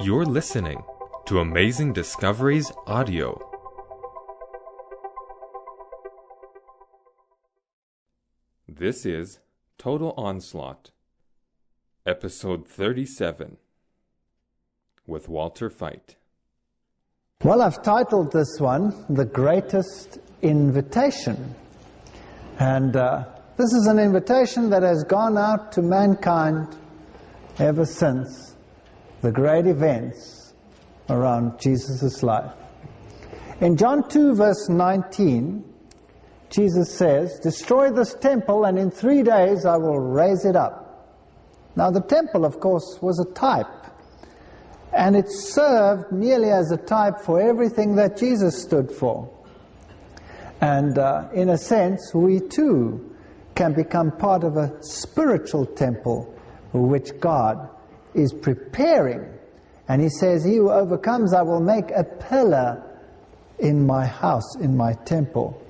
You're listening to Amazing Discoveries Audio. This is Total Onslaught, Episode 37, with Walter Veith. Well, I've titled this one The Greatest Invitation. And uh, this is an invitation that has gone out to mankind ever since the great events around Jesus' life. In John 2, verse 19, Jesus says, Destroy this temple, and in three days I will raise it up. Now, the temple, of course, was a type, and it served merely as a type for everything that Jesus stood for. And uh, in a sense, we too can become part of a spiritual temple which God is preparing. And He says, He who overcomes, I will make a pillar in my house, in my temple.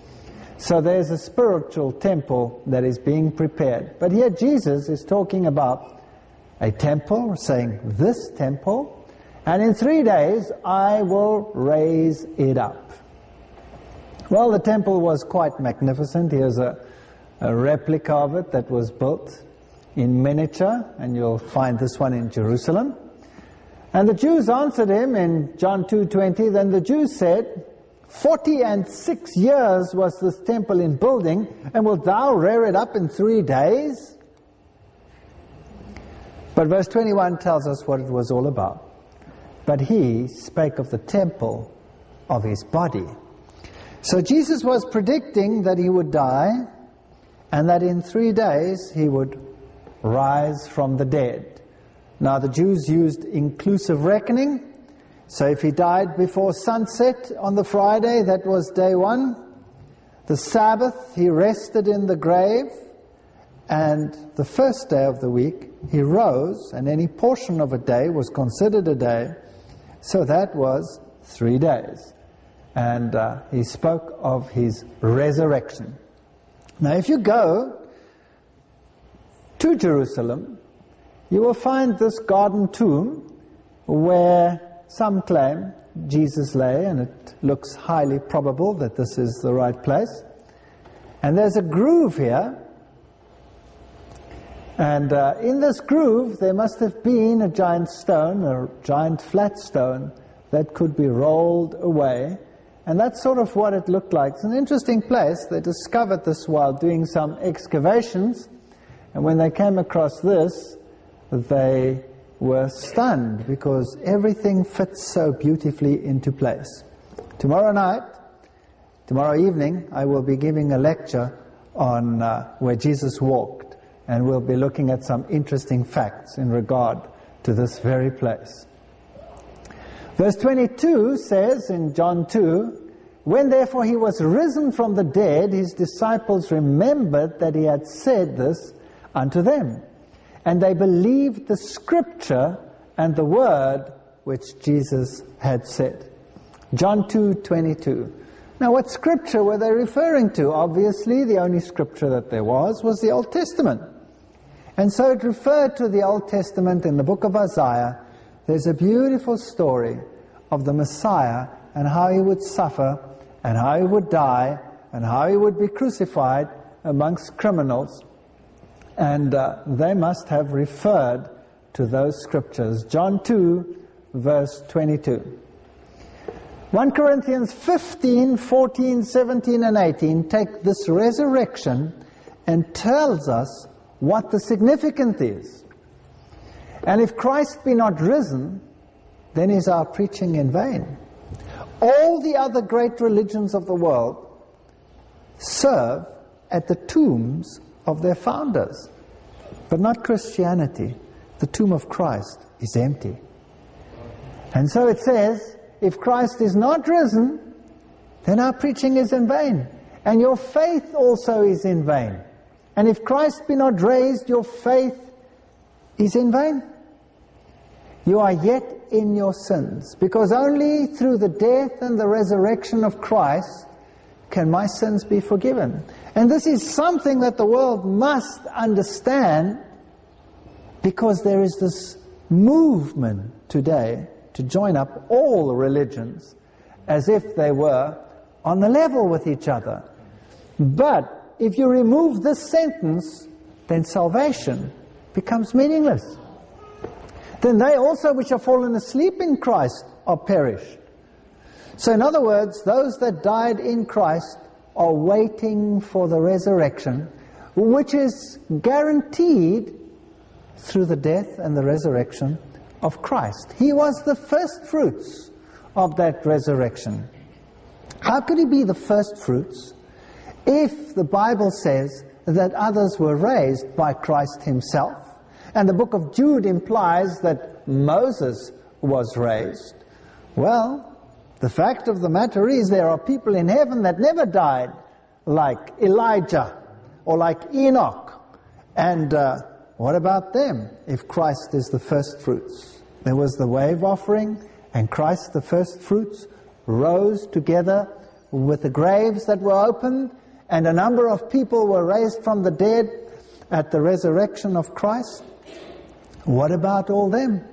So there's a spiritual temple that is being prepared. But here Jesus is talking about a temple, saying, This temple, and in three days I will raise it up. Well, the temple was quite magnificent. Here's a, a replica of it that was built in miniature, and you'll find this one in Jerusalem. And the Jews answered him in John 2:20. Then the Jews said, Forty and six years was this temple in building, and wilt thou rear it up in three days? But verse 21 tells us what it was all about. But he spake of the temple of his body. So Jesus was predicting that he would die, and that in three days he would rise from the dead. Now the Jews used inclusive reckoning, so if he died before sunset on the Friday, that was day one. The Sabbath, he rested in the grave. And the first day of the week, he rose, and any portion of a day was considered a day. So that was three days. And uh, he spoke of his resurrection. Now, if you go to Jerusalem, you will find this garden tomb where some claim Jesus lay, and it looks highly probable that this is the right place. And there's a groove here, and uh, in this groove there must have been a giant stone, a giant flat stone, that could be rolled away. And that's sort of what it looked like. It's an interesting place. They discovered this while doing some excavations. And when they came across this, they were stunned because everything fits so beautifully into place. Tomorrow night, tomorrow evening, I will be giving a lecture on uh, where Jesus walked, and we'll be looking at some interesting facts in regard to this very place. Verse 22 says in John 2, When therefore he was risen from the dead, his disciples remembered that he had said this unto them and they believed the scripture and the word which Jesus had said. John 2:22. Now what scripture were they referring to? Obviously, the only scripture that there was was the Old Testament. And so it referred to the Old Testament in the book of Isaiah. There's a beautiful story of the Messiah and how he would suffer and how he would die and how he would be crucified amongst criminals and uh, they must have referred to those scriptures. John 2, verse 22. 1 Corinthians 15, 14, 17, and 18 take this resurrection and tells us what the significance is. And if Christ be not risen, then is our preaching in vain. All the other great religions of the world serve at the tombs of their founders. But not Christianity. The tomb of Christ is empty. And so it says, if Christ is not risen, then our preaching is in vain. And your faith also is in vain. And if Christ be not raised, your faith is in vain. You are yet in your sins. Because only through the death and the resurrection of Christ can my sins be forgiven. And this is something that the world must understand because there is this movement today to join up all the religions as if they were on the level with each other. But if you remove this sentence, then salvation becomes meaningless. Then they also which have fallen asleep in Christ are perished. So, in other words, those that died in Christ are waiting for the resurrection, which is guaranteed through the death and the resurrection of Christ. He was the first fruits of that resurrection. How could he be the first fruits if the Bible says that others were raised by Christ himself? And the book of Jude implies that Moses was raised. Well, the fact of the matter is there are people in heaven that never died, like Elijah or like Enoch. And uh, what about them if Christ is the first fruits? There was the wave offering, and Christ, the first fruits, rose together with the graves that were opened, and a number of people were raised from the dead at the resurrection of Christ. What about all them?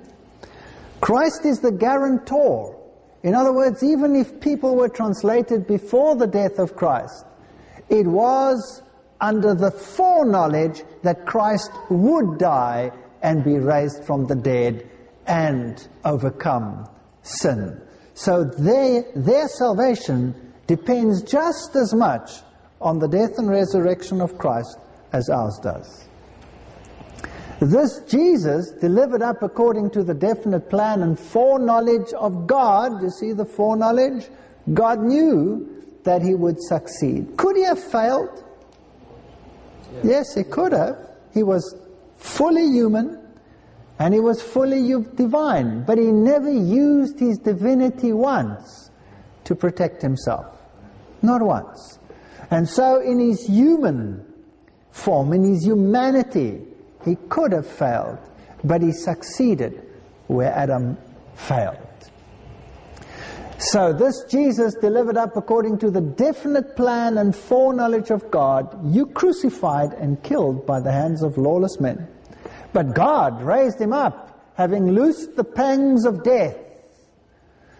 Christ is the guarantor. In other words, even if people were translated before the death of Christ, it was under the foreknowledge that Christ would die and be raised from the dead and overcome sin. So they, their salvation depends just as much on the death and resurrection of Christ as ours does. This Jesus, delivered up according to the definite plan and foreknowledge of God, you see the foreknowledge? God knew that he would succeed. Could he have failed? Yes, he could have. He was fully human and he was fully divine, but he never used his divinity once to protect himself. Not once. And so, in his human form, in his humanity, he could have failed, but he succeeded where Adam failed. So, this Jesus delivered up according to the definite plan and foreknowledge of God, you crucified and killed by the hands of lawless men. But God raised him up, having loosed the pangs of death.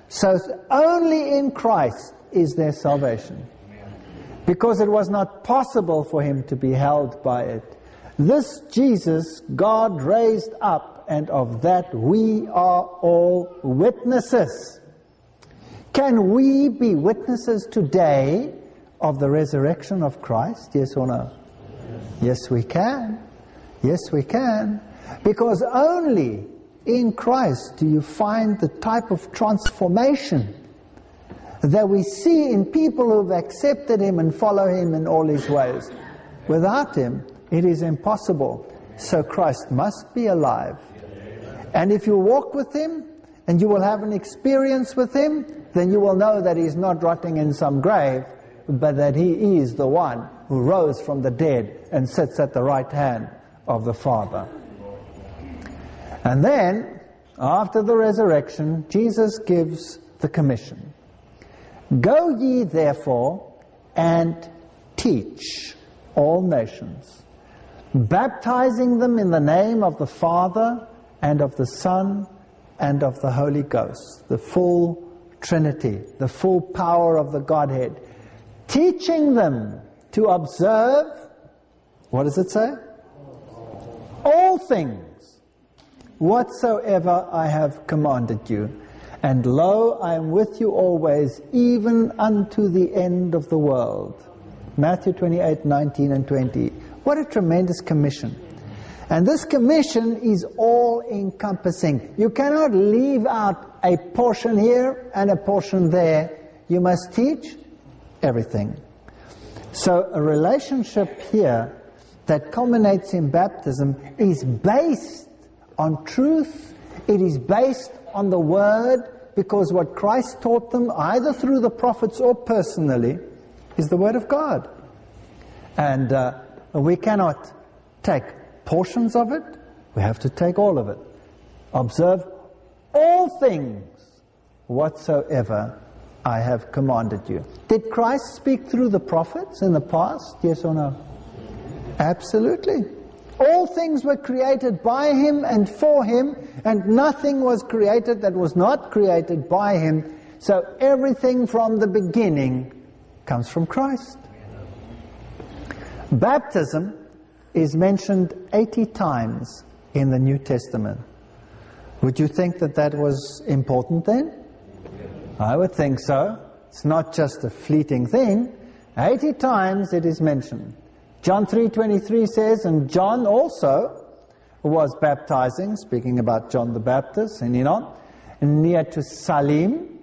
So, only in Christ is there salvation. Because it was not possible for him to be held by it. This Jesus God raised up, and of that we are all witnesses. Can we be witnesses today of the resurrection of Christ? Yes or no? Yes, we can. Yes, we can. Because only in Christ do you find the type of transformation that we see in people who've accepted Him and follow Him in all His ways. Without Him, it is impossible. So Christ must be alive. And if you walk with Him and you will have an experience with Him, then you will know that he's not rotting in some grave, but that he is the one who rose from the dead and sits at the right hand of the Father. And then, after the resurrection, Jesus gives the commission. Go ye therefore and teach all nations, baptizing them in the name of the Father and of the Son and of the Holy Ghost, the full Trinity, the full power of the Godhead, teaching them to observe, what does it say? All things whatsoever I have commanded you. And lo, I am with you always, even unto the end of the world. Matthew 28, 19 and 20. What a tremendous commission. And this commission is all encompassing. You cannot leave out a portion here and a portion there. You must teach everything. So a relationship here that culminates in baptism is based on truth. It is based on the Word because what Christ taught them, either through the prophets or personally, is the Word of God. And uh, we cannot take portions of it, we have to take all of it. Observe all things whatsoever I have commanded you. Did Christ speak through the prophets in the past? Yes or no? Absolutely. All things were created by him and for him, and nothing was created that was not created by him. So everything from the beginning comes from Christ. Baptism is mentioned 80 times in the New Testament. Would you think that that was important then? I would think so. It's not just a fleeting thing. 80 times it is mentioned. John 3:23 says, and John also was baptizing, speaking about John the Baptist, in Aenon, near to Salim,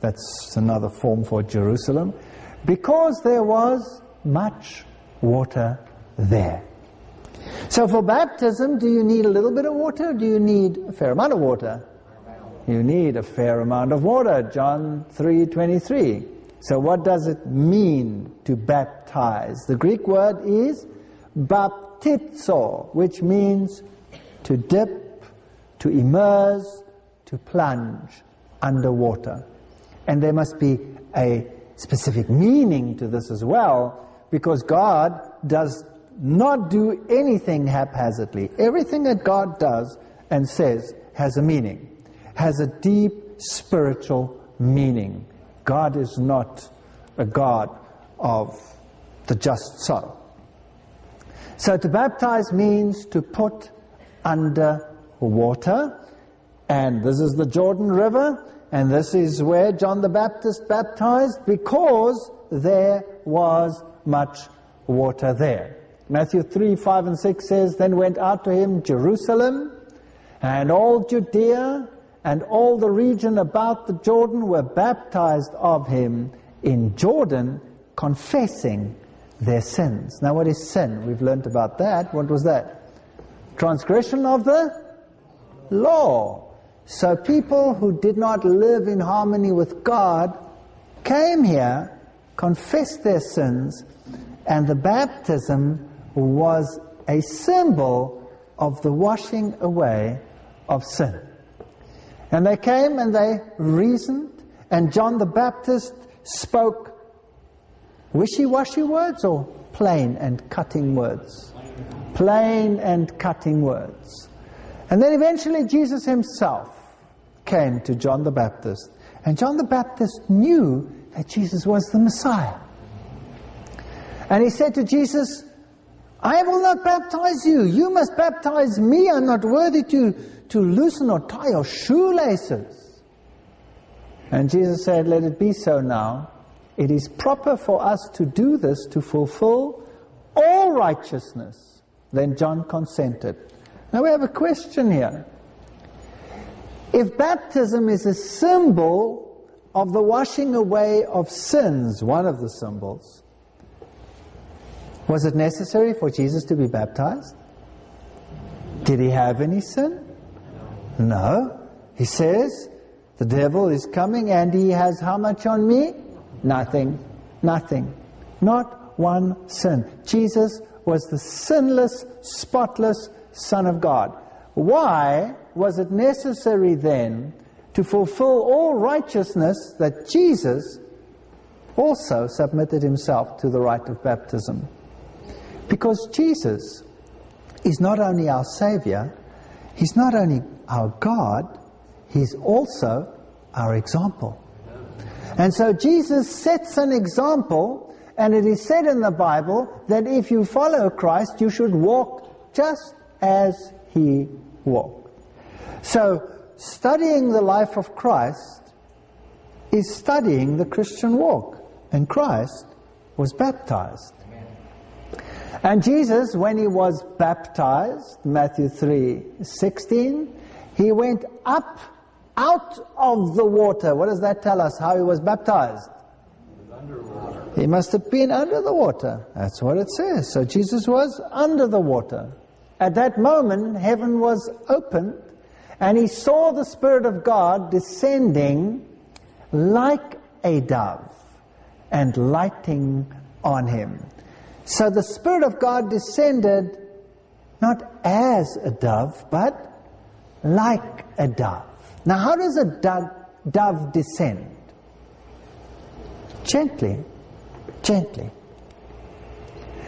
that's another form for Jerusalem, because there was much water there. So for baptism, do you need a little bit of water? do you need a fair amount of water? You need a fair amount of water. John 3:23. So what does it mean to baptize? The Greek word is baptizo, which means to dip, to immerse, to plunge underwater. And there must be a specific meaning to this as well, because God does not do anything haphazardly. Everything that God does and says has a meaning, has a deep spiritual meaning. God is not a God of the just so. So to baptize means to put under water, and this is the Jordan River, and this is where John the Baptist baptized because there was much water there. Matthew 3, 5 and 6 says, Then went out to him Jerusalem and all Judea and all the region about the Jordan were baptized of him in Jordan, confessing their sins. Now what is sin? We've learned about that. What was that? Transgression of the law. So people who did not live in harmony with God came here, confessed their sins, and the baptism was a symbol of the washing away of sin. And they came and they reasoned, and John the Baptist spoke wishy-washy words or plain and cutting words? Plain and cutting words. And then eventually Jesus himself came to John the Baptist. And John the Baptist knew that Jesus was the Messiah. And he said to Jesus, I will not baptize you. You must baptize me. I'm not worthy to, to loosen or tie your shoelaces. And Jesus said, Let it be so now. It is proper for us to do this to fulfill all righteousness. Then John consented. Now we have a question here. If baptism is a symbol of the washing away of sins, one of the symbols, was it necessary for Jesus to be baptized? Did he have any sin? No. He says, the devil is coming and he has how much on me? Nothing. Nothing. Not one sin. Jesus was the sinless, spotless Son of God. Why was it necessary then to fulfill all righteousness that Jesus also submitted himself to the rite of baptism? Because Jesus is not only our Savior, He's not only our God, He's also our example. And so Jesus sets an example, and it is said in the Bible that if you follow Christ, you should walk just as He walked. So, studying the life of Christ is studying the Christian walk. And Christ was baptized. And Jesus, when he was baptized, Matthew 3 16, he went up out of the water. What does that tell us? How he was baptized? He must have been under the water. That's what it says. So Jesus was under the water. At that moment, heaven was opened, and he saw the Spirit of God descending like a dove and lighting on him. So the Spirit of God descended not as a dove, but like a dove. Now, how does a dove, descend? Gently, gently.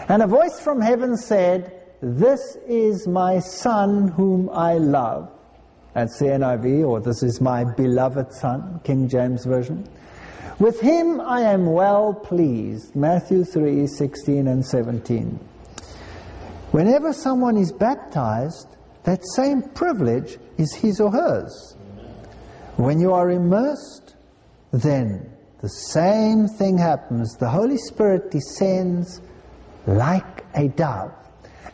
And a voice from heaven said, This is my son whom I love. That's the NIV, or this is my beloved son, King James Version. With him I am well pleased. Matthew 3 16 and 17. Whenever someone is baptized, that same privilege is his or hers. When you are immersed, then the same thing happens. The Holy Spirit descends like a dove.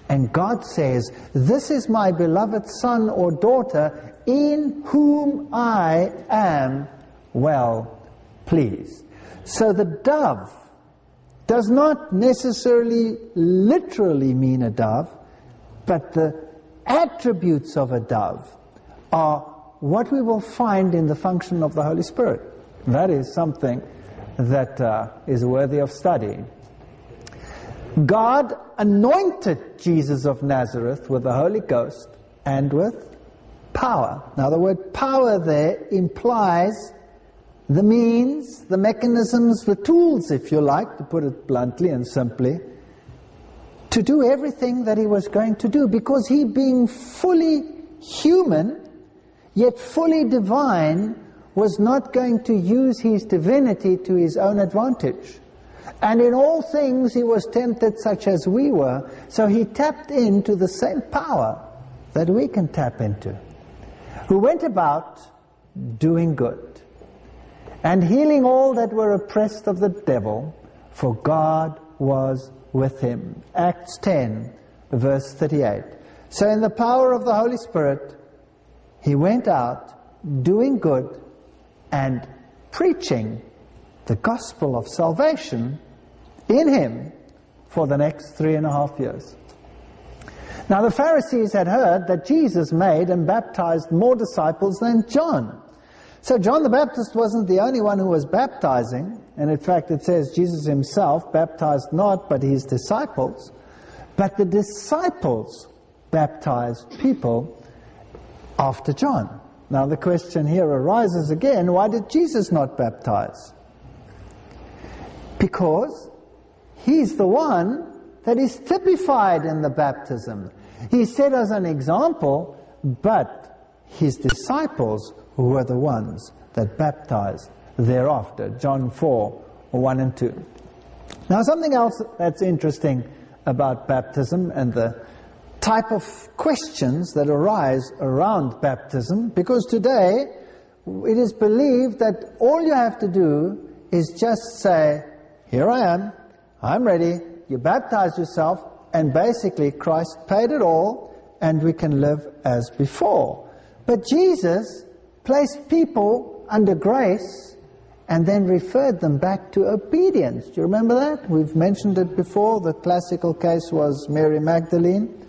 And God says, This is my beloved son or daughter in whom I am well pleased. So the dove does not necessarily literally mean a dove, but the attributes of a dove are what we will find in the function of the Holy Spirit. That is something that uh, is worthy of study. God anointed Jesus of Nazareth with the Holy Ghost and with power. Now, the word power there implies the means, the mechanisms, the tools, if you like, to put it bluntly and simply, to do everything that he was going to do because he, being fully human, yet fully divine, was not going to use his divinity to his own advantage. And in all things he was tempted such as we were, so he tapped into the same power that we can tap into. Who went about doing good and healing all that were oppressed of the devil, for God was with him. Acts 10, verse 38. So in the power of the Holy Spirit, he went out doing good and preaching the gospel of salvation in him for the next three and a half years. Now the Pharisees had heard that Jesus made and baptized more disciples than John. So John the Baptist wasn't the only one who was baptizing, and in fact it says Jesus himself baptized not but his disciples, but the disciples baptized people after John. Now the question here arises again, why did Jesus not baptize? Because he's the one that is typified in the baptism. He said as an example, but his disciples were the ones that baptized thereafter. John 4, 1 and 2. Now something else that's interesting about baptism and the type of questions that arise around baptism because today it is believed that all you have to do is just say, Here I am, I'm ready, you baptize yourself, and basically Christ paid it all, and we can live as before. But Jesus placed people under grace and then referred them back to obedience. Do you remember that? We've mentioned it before. The classical case was Mary Magdalene.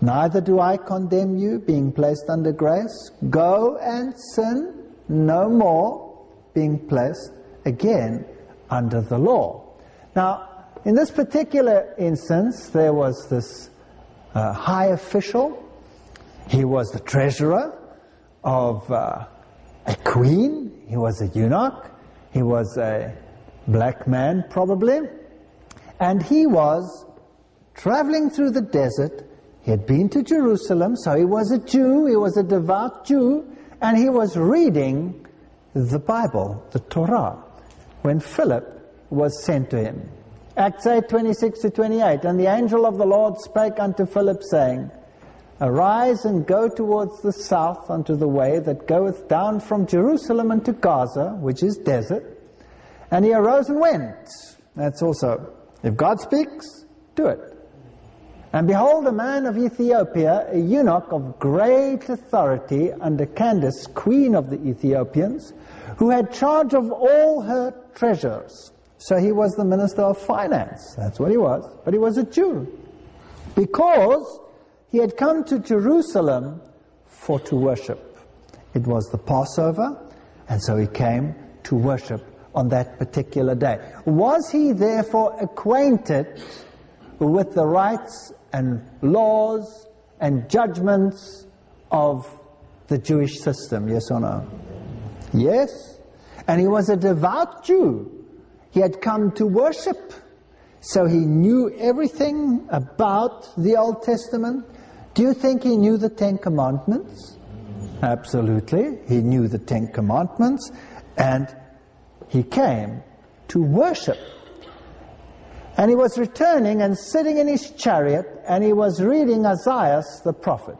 Neither do I condemn you, being placed under grace. Go and sin no more, being placed again under the law. Now, in this particular instance, there was this uh, high official. He was the treasurer of uh, a queen. He was a eunuch. He was a black man, probably. And he was traveling through the desert he had been to Jerusalem, so he was a Jew, he was a devout Jew, and he was reading the Bible, the Torah, when Philip was sent to him. Acts 8, 26 to 28. And the angel of the Lord spake unto Philip, saying, Arise and go towards the south unto the way that goeth down from Jerusalem unto Gaza, which is desert. And he arose and went. That's also, if God speaks, do it. And behold, a man of Ethiopia, a eunuch of great authority under Candace, queen of the Ethiopians, who had charge of all her treasures. So he was the minister of finance. That's what he was. But he was a Jew. Because he had come to Jerusalem for to worship. It was the Passover, and so he came to worship on that particular day. Was he therefore acquainted with the rites and laws and judgments of the Jewish system, yes or no? Yes. And he was a devout Jew. He had come to worship. So he knew everything about the Old Testament. Do you think he knew the Ten Commandments? Absolutely. He knew the Ten Commandments and he came to worship. And he was returning and sitting in his chariot and he was reading Isaiah the prophet.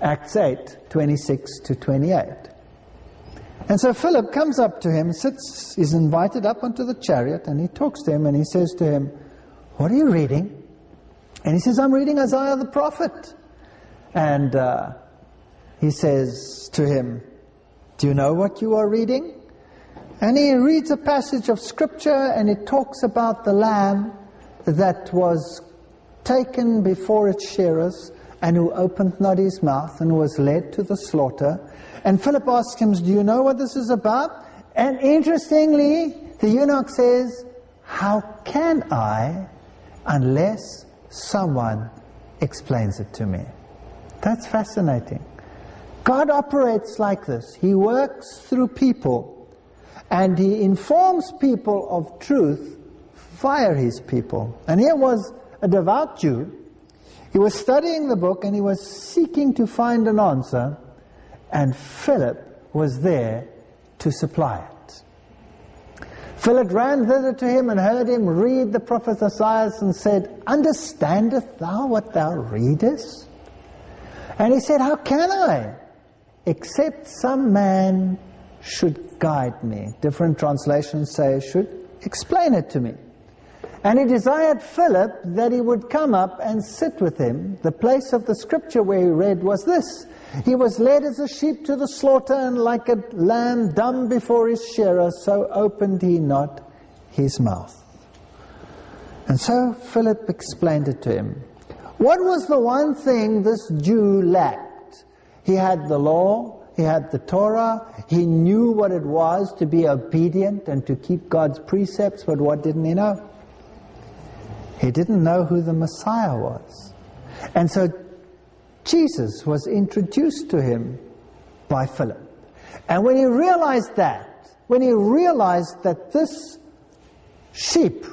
Acts 8, 26 to 28. And so Philip comes up to him, sits, is invited up onto the chariot, and he talks to him and he says to him, What are you reading? And he says, I'm reading Isaiah the prophet. And uh, he says to him, Do you know what you are reading? And he reads a passage of scripture and it talks about the lamb that was taken before its shearers and who opened not his mouth and was led to the slaughter. And Philip asks him, Do you know what this is about? And interestingly, the eunuch says, How can I unless someone explains it to me? That's fascinating. God operates like this. He works through people and he informs people of truth via his people. And here was a devout Jew. He was studying the book and he was seeking to find an answer, and Philip was there to supply it. Philip ran thither to him and heard him read the prophet Isaiah and said, Understandest thou what thou readest? And he said, How can I? except some man should guide me. Different translations say should explain it to me. And he desired Philip that he would come up and sit with him. The place of the scripture where he read was this. He was led as a sheep to the slaughter, and like a lamb dumb before his shearer, so opened he not his mouth. And so Philip explained it to him. What was the one thing this Jew lacked? He had the law, he had the Torah, he knew what it was to be obedient and to keep God's precepts, but what didn't he know? He didn't know who the Messiah was. And so Jesus was introduced to him by Philip. And when he realized that, when he realized that this sheep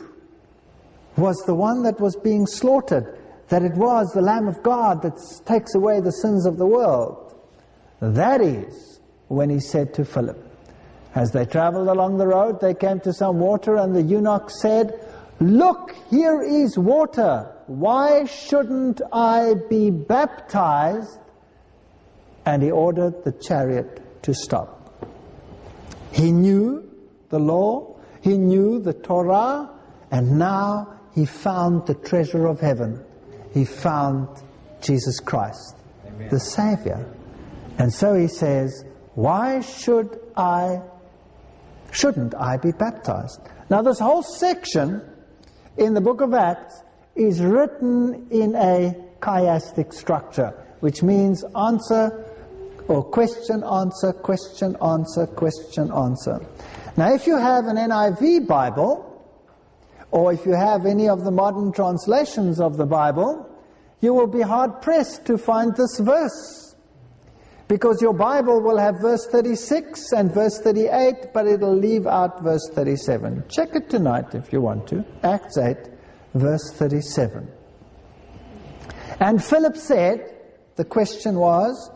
was the one that was being slaughtered, that it was the Lamb of God that takes away the sins of the world. That is when he said to Philip, as they traveled along the road, they came to some water, and the eunuch said, Look, here is water. Why shouldn't I be baptized? And he ordered the chariot to stop. He knew the law, he knew the Torah, and now he found the treasure of heaven he found Jesus Christ, Amen. the Savior. And so he says, why should I, shouldn't I be baptized? Now this whole section in the book of Acts is written in a chiastic structure, which means answer or question, answer, question, answer, question, answer. Now if you have an NIV Bible, or if you have any of the modern translations of the Bible, you will be hard pressed to find this verse. Because your Bible will have verse 36 and verse 38, but it'll leave out verse 37. Check it tonight if you want to. Acts 8, verse 37. And Philip said, the question was,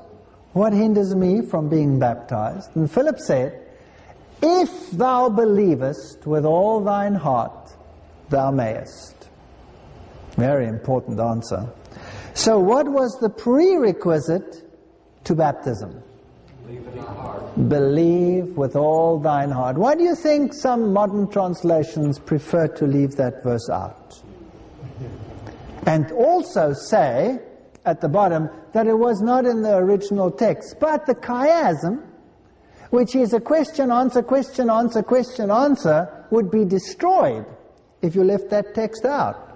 What hinders me from being baptized? And Philip said, If thou believest with all thine heart, thou mayest. Very important answer. So, what was the prerequisite to baptism? Believe, with all thine heart. Why do you think some modern translations prefer to leave that verse out? And also say at the bottom that it was not in the original text, but the chiasm, which is a question, answer, question, answer, question, answer, would be destroyed if you left that text out.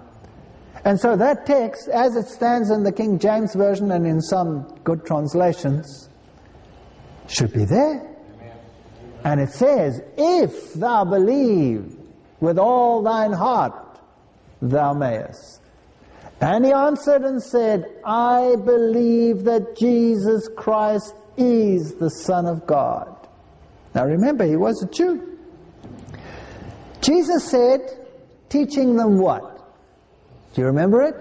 And so that text, as it stands in the King James Version and in some good translations, should be there. And it says, If thou believe with all thine heart, thou mayest. And he answered and said, I believe that Jesus Christ is the Son of God. Now remember, he was a Jew. Jesus said, teaching them what? Do you remember it?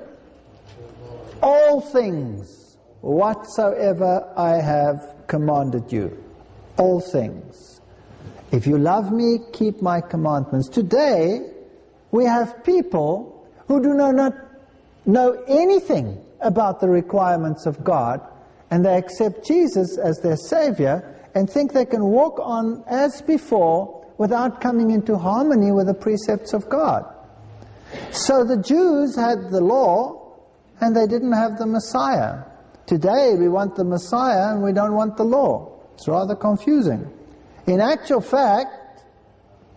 All things whatsoever I have commanded you. All things. If you love me, keep my commandments. Today, we have people who do not know anything about the requirements of God, and they accept Jesus as their Savior and think they can walk on as before without coming into harmony with the precepts of God. So the Jews had the law and they didn't have the Messiah. Today we want the Messiah and we don't want the law. It's rather confusing. In actual fact,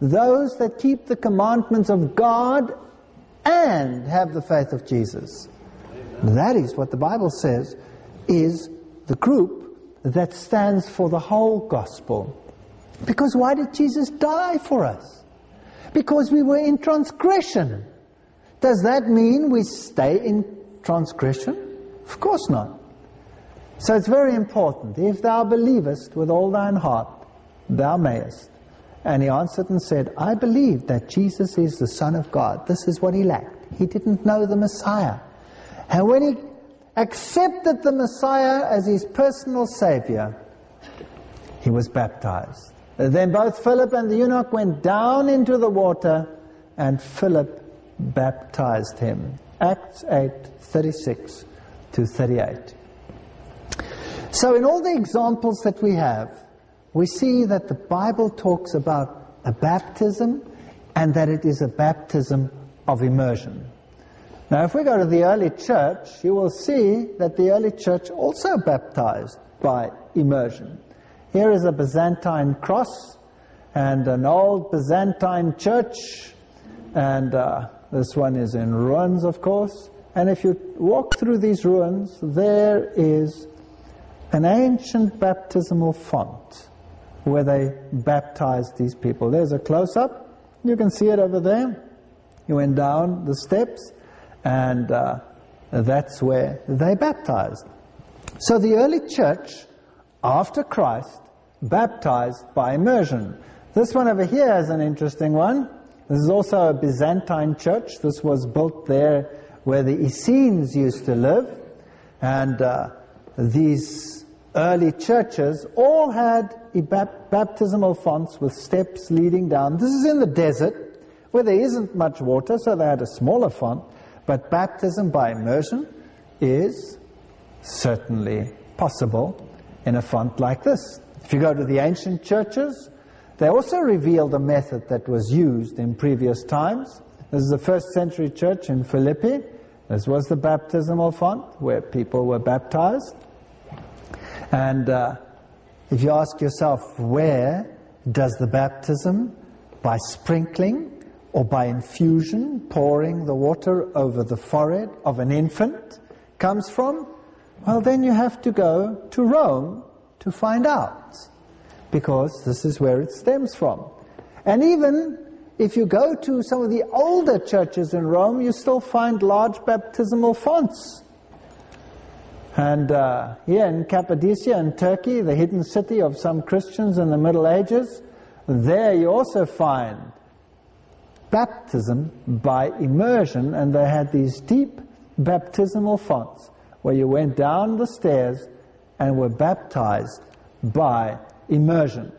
those that keep the commandments of God and have the faith of Jesus. That is what the Bible says is the group that stands for the whole gospel. Because why did Jesus die for us? Because we were in transgression. Does that mean we stay in transgression? Of course not. So it's very important. If thou believest with all thine heart, thou mayest. And he answered and said, I believe that Jesus is the Son of God. This is what he lacked. He didn't know the Messiah. And when he accepted the Messiah as his personal Savior, he was baptized. Then both Philip and the eunuch went down into the water, and Philip baptized him. Acts 8 36 to 38. So, in all the examples that we have, we see that the Bible talks about a baptism and that it is a baptism of immersion. Now, if we go to the early church, you will see that the early church also baptized by immersion. Here is a Byzantine cross and an old Byzantine church, and uh, this one is in ruins, of course. And if you walk through these ruins, there is an ancient baptismal font where they baptized these people. There's a close up. You can see it over there. You went down the steps, and uh, that's where they baptized. So the early church, after Christ, baptized by immersion. This one over here is an interesting one. This is also a Byzantine church. This was built there where the Essenes used to live. And uh, these early churches all had baptismal fonts with steps leading down. This is in the desert where there isn't much water, so they had a smaller font. But baptism by immersion is certainly possible in a font like this. If you go to the ancient churches, they also reveal the method that was used in previous times. This is the first century church in Philippi. This was the baptismal font where people were baptized. And uh, if you ask yourself, where does the baptism by sprinkling or by infusion, pouring the water over the forehead of an infant, comes from? Well, then you have to go to Rome to find out, because this is where it stems from. And even if you go to some of the older churches in Rome, you still find large baptismal fonts. And uh, here in Cappadocia in Turkey, the hidden city of some Christians in the Middle Ages, there you also find baptism by immersion, and they had these deep baptismal fonts where you went down the stairs and were baptized by immersion.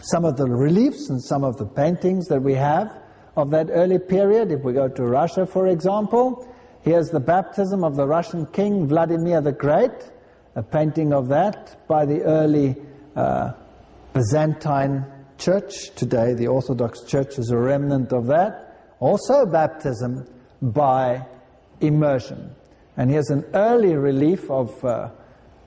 Some of the reliefs and some of the paintings that we have of that early period, if we go to Russia, for example, here's the baptism of the Russian king Vladimir the Great, a painting of that by the early uh, Byzantine church. Today, the Orthodox Church is a remnant of that. Also, baptism by immersion. And here's an early relief of uh,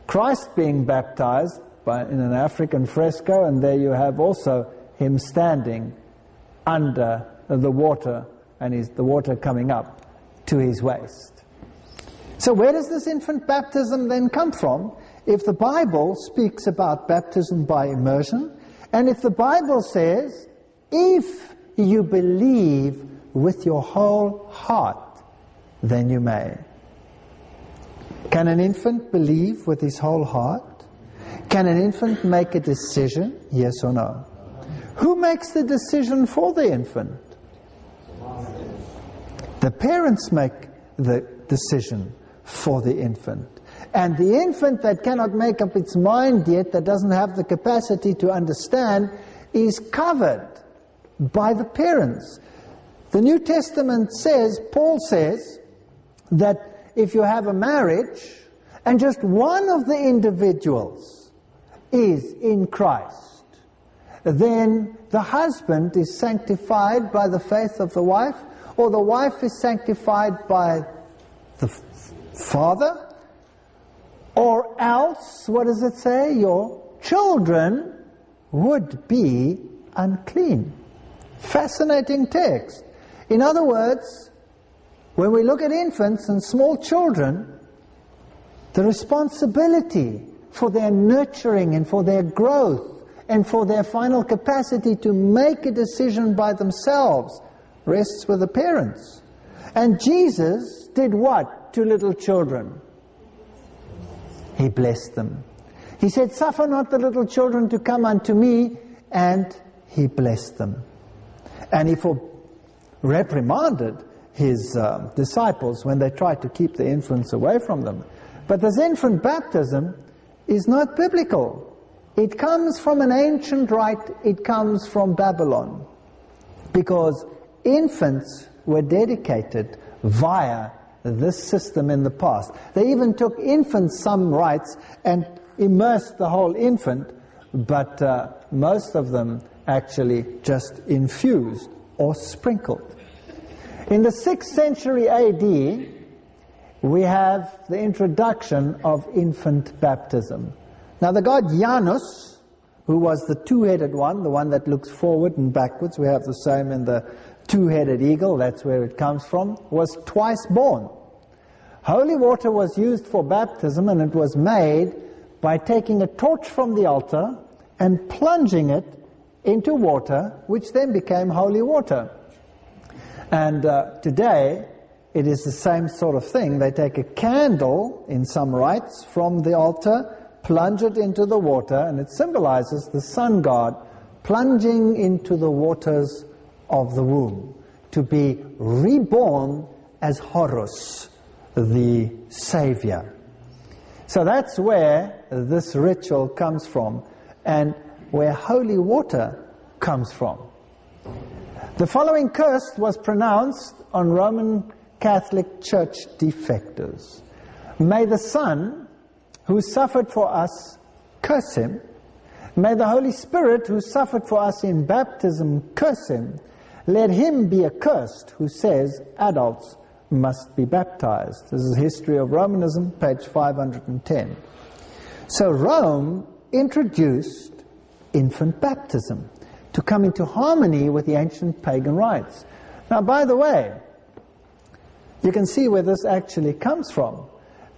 Christ being baptized by, in an African fresco, and there you have also him standing under the water, and the water coming up to his waist. So, where does this infant baptism then come from? If the Bible speaks about baptism by immersion, and if the Bible says, if you believe with your whole heart, then you may. Can an infant believe with his whole heart? Can an infant make a decision? Yes or no? Who makes the decision for the infant? The parents make the decision for the infant. And the infant that cannot make up its mind yet, that doesn't have the capacity to understand, is covered by the parents. The New Testament says, Paul says, that if you have a marriage and just one of the individuals is in Christ, then the husband is sanctified by the faith of the wife, or the wife is sanctified by the father, or else, what does it say? Your children would be unclean. Fascinating text. In other words, when we look at infants and small children, the responsibility for their nurturing and for their growth and for their final capacity to make a decision by themselves rests with the parents. And Jesus did what to little children? He blessed them. He said, Suffer not the little children to come unto me, and he blessed them. And he for reprimanded his uh, disciples when they tried to keep the infants away from them. But this infant baptism is not biblical. It comes from an ancient rite, it comes from Babylon. Because infants were dedicated via this system in the past. They even took infants some rites and immersed the whole infant, but uh, most of them actually just infused or sprinkled. In the 6th century AD, we have the introduction of infant baptism. Now the god Janus, who was the two-headed one, the one that looks forward and backwards, we have the same in the two-headed eagle, that's where it comes from, was twice born. Holy water was used for baptism and it was made by taking a torch from the altar and plunging it into water, which then became holy water. And uh, today, it is the same sort of thing. They take a candle in some rites from the altar, plunge it into the water, and it symbolizes the sun god plunging into the waters of the womb to be reborn as Horus, the Savior. So that's where this ritual comes from and where holy water comes from. The following curse was pronounced on Roman Catholic Church defectors. May the Son, who suffered for us, curse him. May the Holy Spirit, who suffered for us in baptism, curse him. Let him be accursed who says adults must be baptized. This is History of Romanism, page 510. So Rome introduced infant baptism to come into harmony with the ancient pagan rites. Now, by the way, you can see where this actually comes from.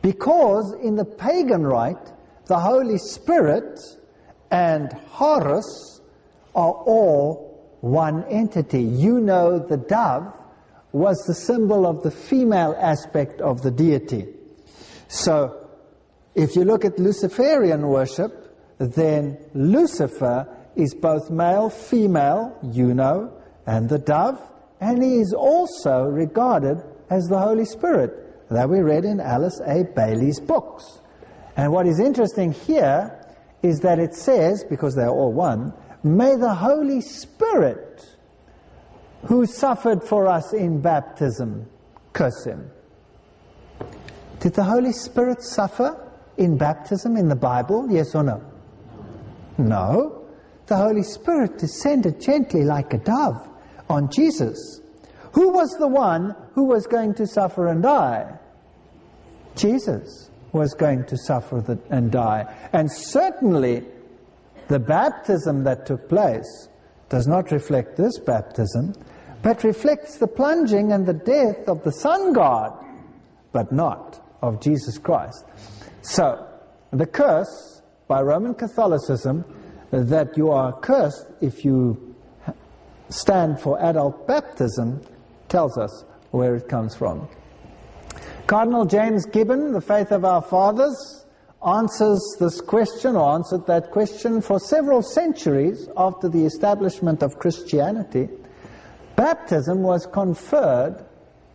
Because in the pagan rite, the Holy Spirit and Horus are all one entity. You know the dove was the symbol of the female aspect of the deity. So, if you look at Luciferian worship, then Lucifer is both male, female, you know, and the dove, and he is also regarded as the Holy Spirit that we read in Alice A. Bailey's books. And what is interesting here is that it says, because they're all one, may the Holy Spirit who suffered for us in baptism curse him. Did the Holy Spirit suffer in baptism in the Bible? Yes or no? No. The Holy Spirit descended gently like a dove on Jesus. Who was the one who was going to suffer and die? Jesus was going to suffer and die. And certainly, the baptism that took place does not reflect this baptism, but reflects the plunging and the death of the sun god, but not of Jesus Christ. So, the curse by Roman Catholicism that you are cursed if you stand for adult baptism tells us where it comes from. Cardinal James Gibbon, The Faith of Our Fathers, answers this question or answered that question for several centuries after the establishment of Christianity. Baptism was conferred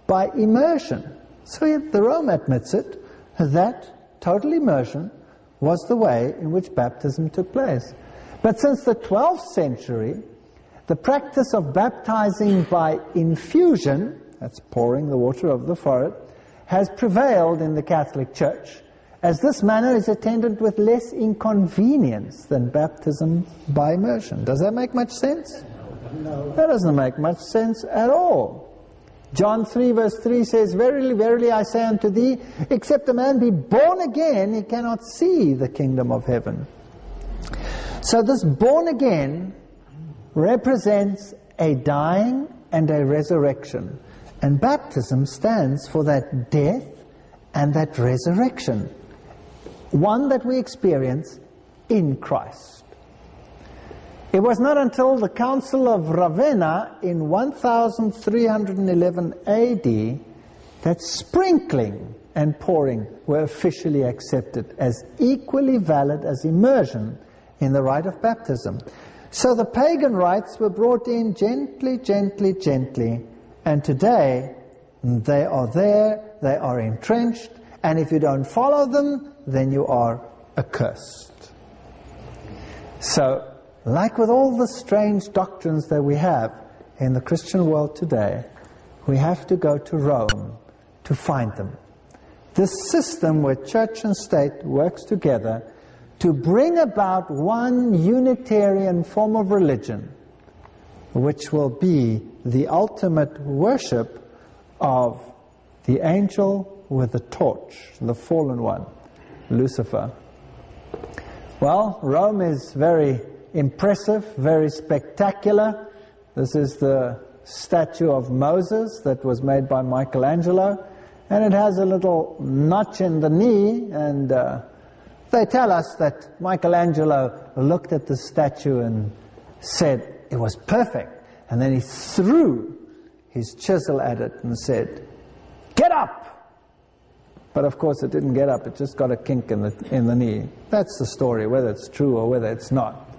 by immersion. So the Rome admits it, that total immersion was the way in which baptism took place. But since the 12th century, the practice of baptizing by infusion, that's pouring the water over the forehead, has prevailed in the Catholic Church, as this manner is attended with less inconvenience than baptism by immersion. Does that make much sense? No. That doesn't make much sense at all. John 3 verse 3 says, Verily, verily, I say unto thee, except a man be born again, he cannot see the kingdom of heaven. So this born again represents a dying and a resurrection. And baptism stands for that death and that resurrection. One that we experience in Christ. It was not until the Council of Ravenna in 1311 AD that sprinkling and pouring were officially accepted as equally valid as immersion in the rite of baptism. So the pagan rites were brought in gently, gently, gently, and today they are there, they are entrenched, and if you don't follow them, then you are accursed. So like with all the strange doctrines that we have in the Christian world today, we have to go to Rome to find them. This system where church and state works together to bring about one Unitarian form of religion, which will be the ultimate worship of the angel with the torch, the fallen one, Lucifer. Well, Rome is very impressive, very spectacular. This is the statue of Moses that was made by Michelangelo, and it has a little notch in the knee, and uh, they tell us that Michelangelo looked at the statue and said it was perfect, and then he threw his chisel at it and said, Get up! But of course, it didn't get up, it just got a kink in the, in the knee. That's the story, whether it's true or whether it's not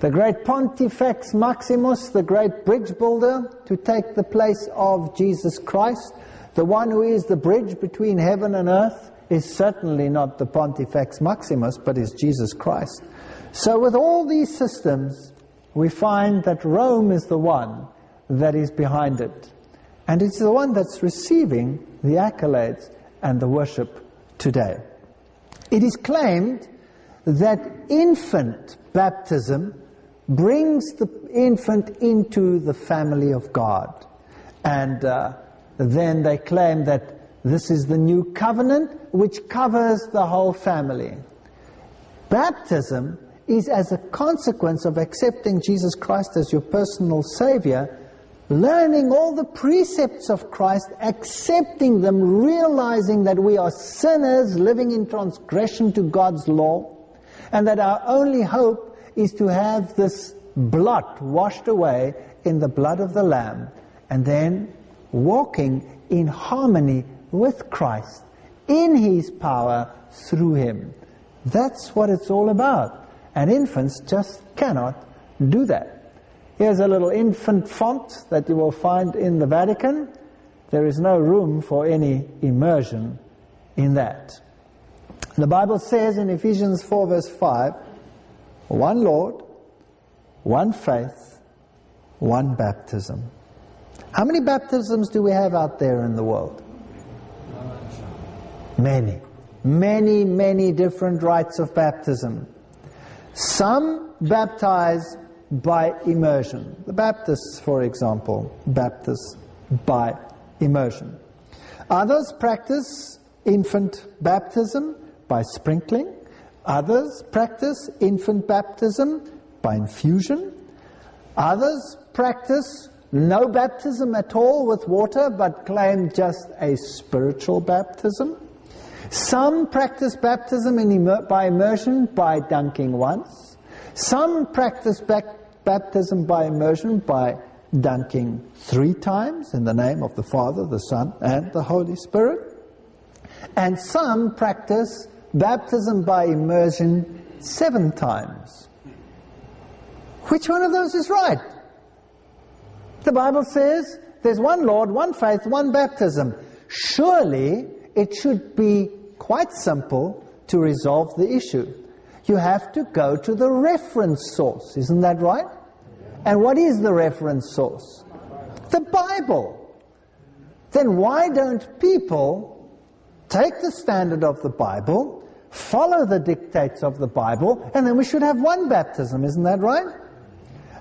the great Pontifex Maximus, the great bridge builder, to take the place of Jesus Christ, the one who is the bridge between heaven and earth, is certainly not the Pontifex Maximus, but is Jesus Christ. So with all these systems, we find that Rome is the one that is behind it. And it's the one that's receiving the accolades and the worship today. It is claimed that infant baptism brings the infant into the family of God. And uh, then they claim that this is the new covenant which covers the whole family. Baptism is as a consequence of accepting Jesus Christ as your personal Savior, learning all the precepts of Christ, accepting them, realizing that we are sinners living in transgression to God's law, and that our only hope is to have this blood washed away in the blood of the Lamb and then walking in harmony with Christ in His power through Him. That's what it's all about. And infants just cannot do that. Here's a little infant font that you will find in the Vatican. There is no room for any immersion in that. The Bible says in Ephesians 4 verse 5, one Lord, one faith, one baptism. How many baptisms do we have out there in the world? Many. Many, many different rites of baptism. Some baptize by immersion. The Baptists, for example, baptize by immersion. Others practice infant baptism by sprinkling. Others practice infant baptism by infusion. Others practice no baptism at all with water but claim just a spiritual baptism. Some practice baptism immer by immersion by dunking once. Some practice baptism by immersion by dunking three times in the name of the Father, the Son, and the Holy Spirit. And some practice baptism by immersion seven times. Which one of those is right? The Bible says there's one Lord, one faith, one baptism. Surely it should be quite simple to resolve the issue. You have to go to the reference source, isn't that right? And what is the reference source? The Bible. Then why don't people take the standard of the Bible, follow the dictates of the Bible, and then we should have one baptism, isn't that right?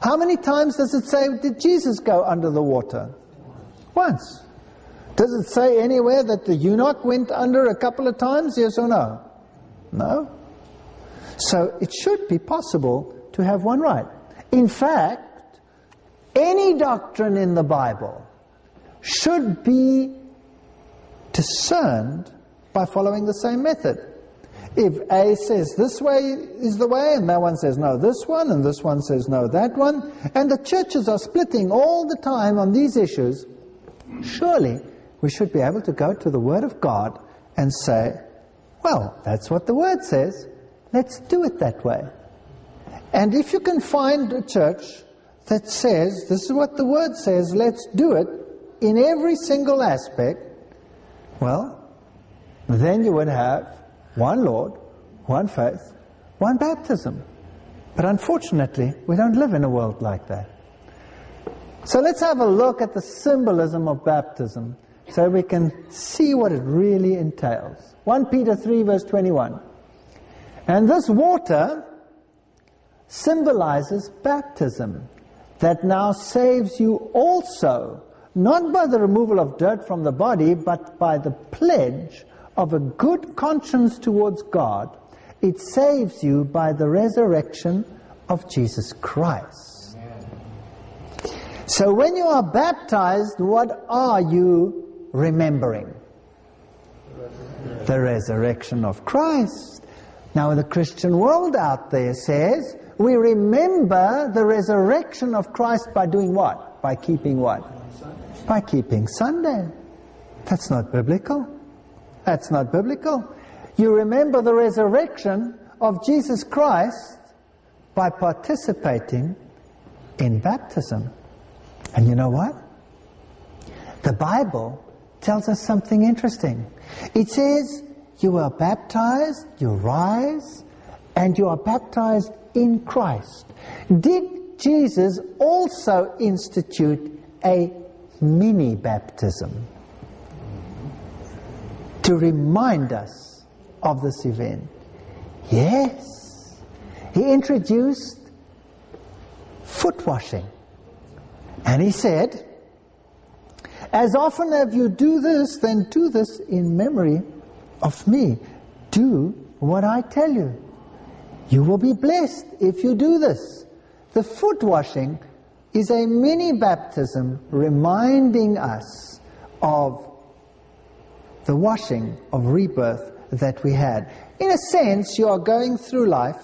How many times does it say, did Jesus go under the water? Once. Does it say anywhere that the eunuch went under a couple of times, yes or no? No. So it should be possible to have one right. In fact, any doctrine in the Bible should be discerned by following the same method. If A says this way is the way, and that one says no, this one, and this one says no, that one, and the churches are splitting all the time on these issues, surely we should be able to go to the Word of God and say, well, that's what the Word says. Let's do it that way. And if you can find a church that says, this is what the Word says, let's do it in every single aspect, well, then you would have one Lord, one faith, one baptism. But unfortunately, we don't live in a world like that. So let's have a look at the symbolism of baptism so we can see what it really entails. 1 Peter 3 verse 21. And this water symbolizes baptism that now saves you also, not by the removal of dirt from the body, but by the pledge of a good conscience towards God. It saves you by the resurrection of Jesus Christ. So when you are baptized, what are you remembering? The resurrection of Christ. Now, the Christian world out there says we remember the resurrection of Christ by doing what? By keeping what? By keeping Sunday. That's not biblical. That's not biblical. You remember the resurrection of Jesus Christ by participating in baptism. And you know what? The Bible tells us something interesting. It says you are baptized, you rise, and you are baptized in Christ. Did Jesus also institute a mini baptism to remind us of this event? Yes. He introduced foot washing. And he said, As often as you do this, then do this in memory of me. Do what I tell you. You will be blessed if you do this. The foot washing is a mini baptism reminding us of the washing of rebirth that we had. In a sense, you are going through life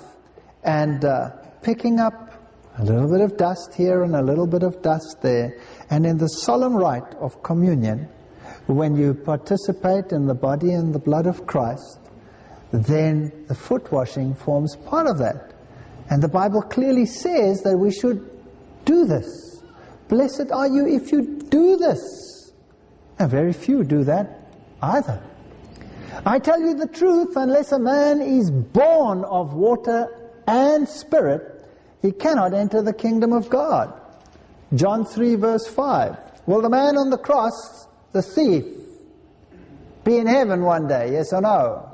and uh, picking up a little bit of dust here and a little bit of dust there, and in the solemn rite of communion, when you participate in the body and the blood of Christ, then the foot washing forms part of that. And the Bible clearly says that we should do this. Blessed are you if you do this. And very few do that either. I tell you the truth, unless a man is born of water and spirit, he cannot enter the kingdom of God. John 3 verse 5. Will the man on the cross the thief be in heaven one day? Yes or no?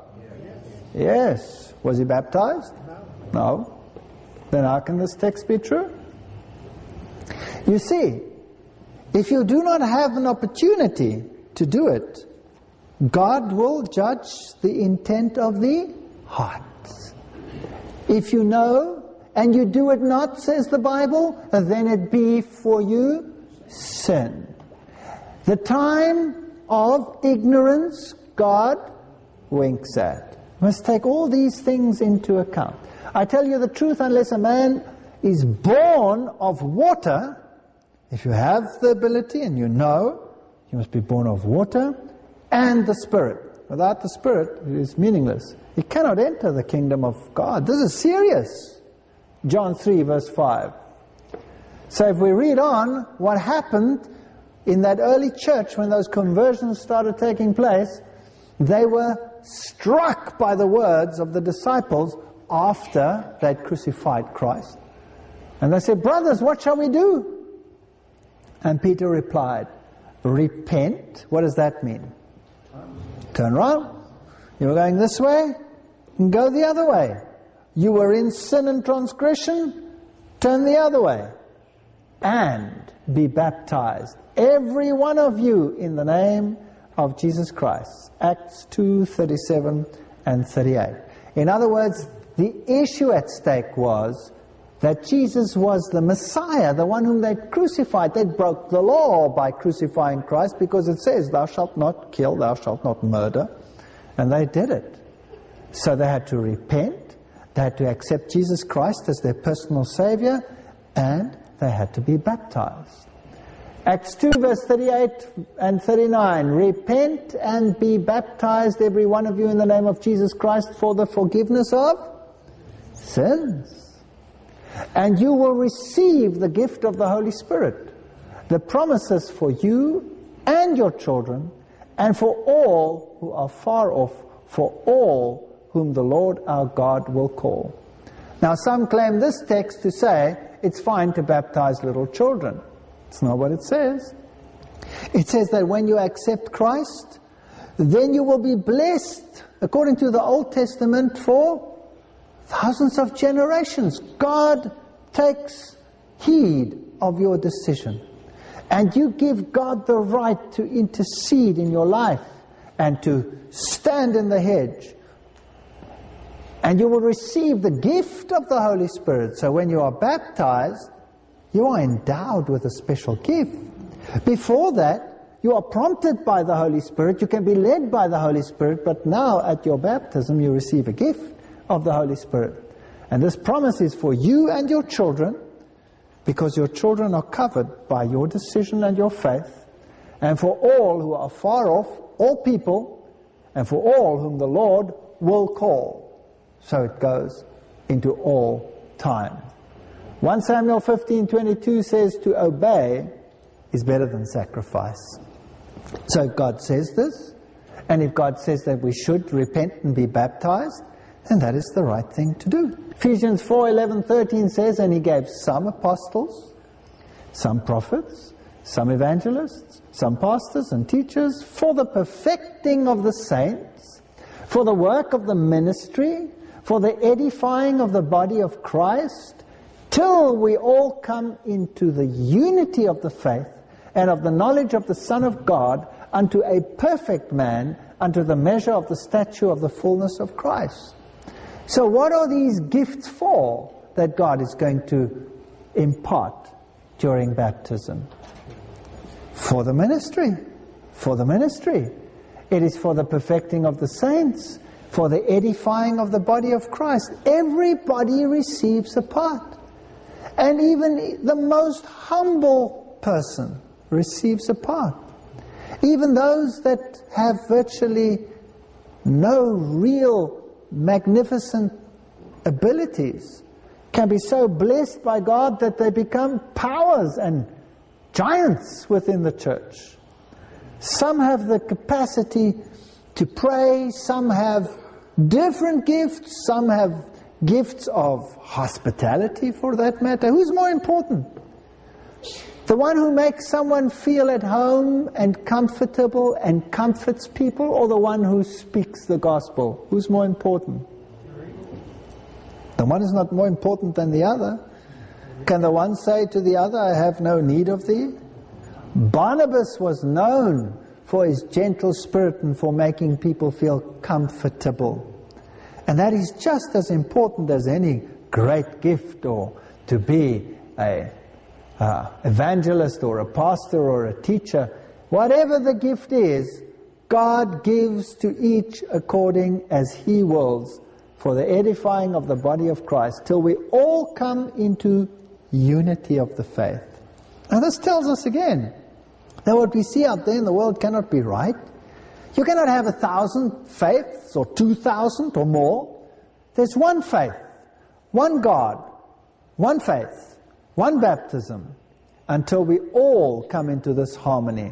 Yes. yes. Was he baptized? No. no. Then how can this text be true? You see, if you do not have an opportunity to do it, God will judge the intent of the heart. If you know and you do it not, says the Bible, then it be for you sin. The time of ignorance, God winks at. Must take all these things into account. I tell you the truth, unless a man is born of water, if you have the ability and you know, you must be born of water and the Spirit. Without the Spirit, it is meaningless. He cannot enter the kingdom of God. This is serious. John 3, verse 5. So if we read on, what happened in that early church when those conversions started taking place, they were struck by the words of the disciples after they'd crucified Christ. And they said, Brothers, what shall we do? And Peter replied, Repent. What does that mean? Turn around. You were going this way, and go the other way. You were in sin and transgression, turn the other way. And be baptized, every one of you, in the name of Jesus Christ. Acts 2 37 and 38. In other words, the issue at stake was that Jesus was the Messiah, the one whom they crucified. They broke the law by crucifying Christ because it says, Thou shalt not kill, thou shalt not murder. And they did it. So they had to repent, they had to accept Jesus Christ as their personal Savior, and they had to be baptized. Acts 2, verse 38 and 39 Repent and be baptized, every one of you, in the name of Jesus Christ for the forgiveness of sins. And you will receive the gift of the Holy Spirit. The promises for you and your children, and for all who are far off, for all whom the Lord our God will call. Now, some claim this text to say it's fine to baptize little children. It's not what it says. It says that when you accept Christ, then you will be blessed, according to the Old Testament, for thousands of generations. God takes heed of your decision. And you give God the right to intercede in your life and to stand in the hedge. And you will receive the gift of the Holy Spirit. So when you are baptized, you are endowed with a special gift. Before that, you are prompted by the Holy Spirit. You can be led by the Holy Spirit, but now at your baptism, you receive a gift of the Holy Spirit. And this promise is for you and your children, because your children are covered by your decision and your faith, and for all who are far off, all people, and for all whom the Lord will call. So it goes into all time. 1 Samuel 15:22 says to obey is better than sacrifice. So God says this, and if God says that we should repent and be baptized, then that is the right thing to do. Ephesians 4:11 13 says and he gave some apostles, some prophets, some evangelists, some pastors and teachers for the perfecting of the saints, for the work of the ministry, for the edifying of the body of Christ, till we all come into the unity of the faith and of the knowledge of the Son of God unto a perfect man, unto the measure of the stature of the fullness of Christ. So, what are these gifts for that God is going to impart during baptism? For the ministry. For the ministry. It is for the perfecting of the saints, for the edifying of the body of Christ. Everybody receives a part. And even the most humble person receives a part. Even those that have virtually no real magnificent abilities can be so blessed by God that they become powers and giants within the church. Some have the capacity to pray, some have different gifts, some have gifts of hospitality for that matter. Who's more important? The one who makes someone feel at home and comfortable and comforts people, or the one who speaks the gospel? Who's more important? The one is not more important than the other. Can the one say to the other, I have no need of thee? Barnabas was known for his gentle spirit and for making people feel comfortable. And that is just as important as any great gift or to be a evangelist or a pastor or a teacher. Whatever the gift is, God gives to each according as He wills for the edifying of the body of Christ till we all come into unity of the faith. And this tells us again that what we see out there in the world cannot be right. You cannot have a thousand faiths or two thousand or more. There's one faith, one God, one faith, one baptism, until we all come into this harmony.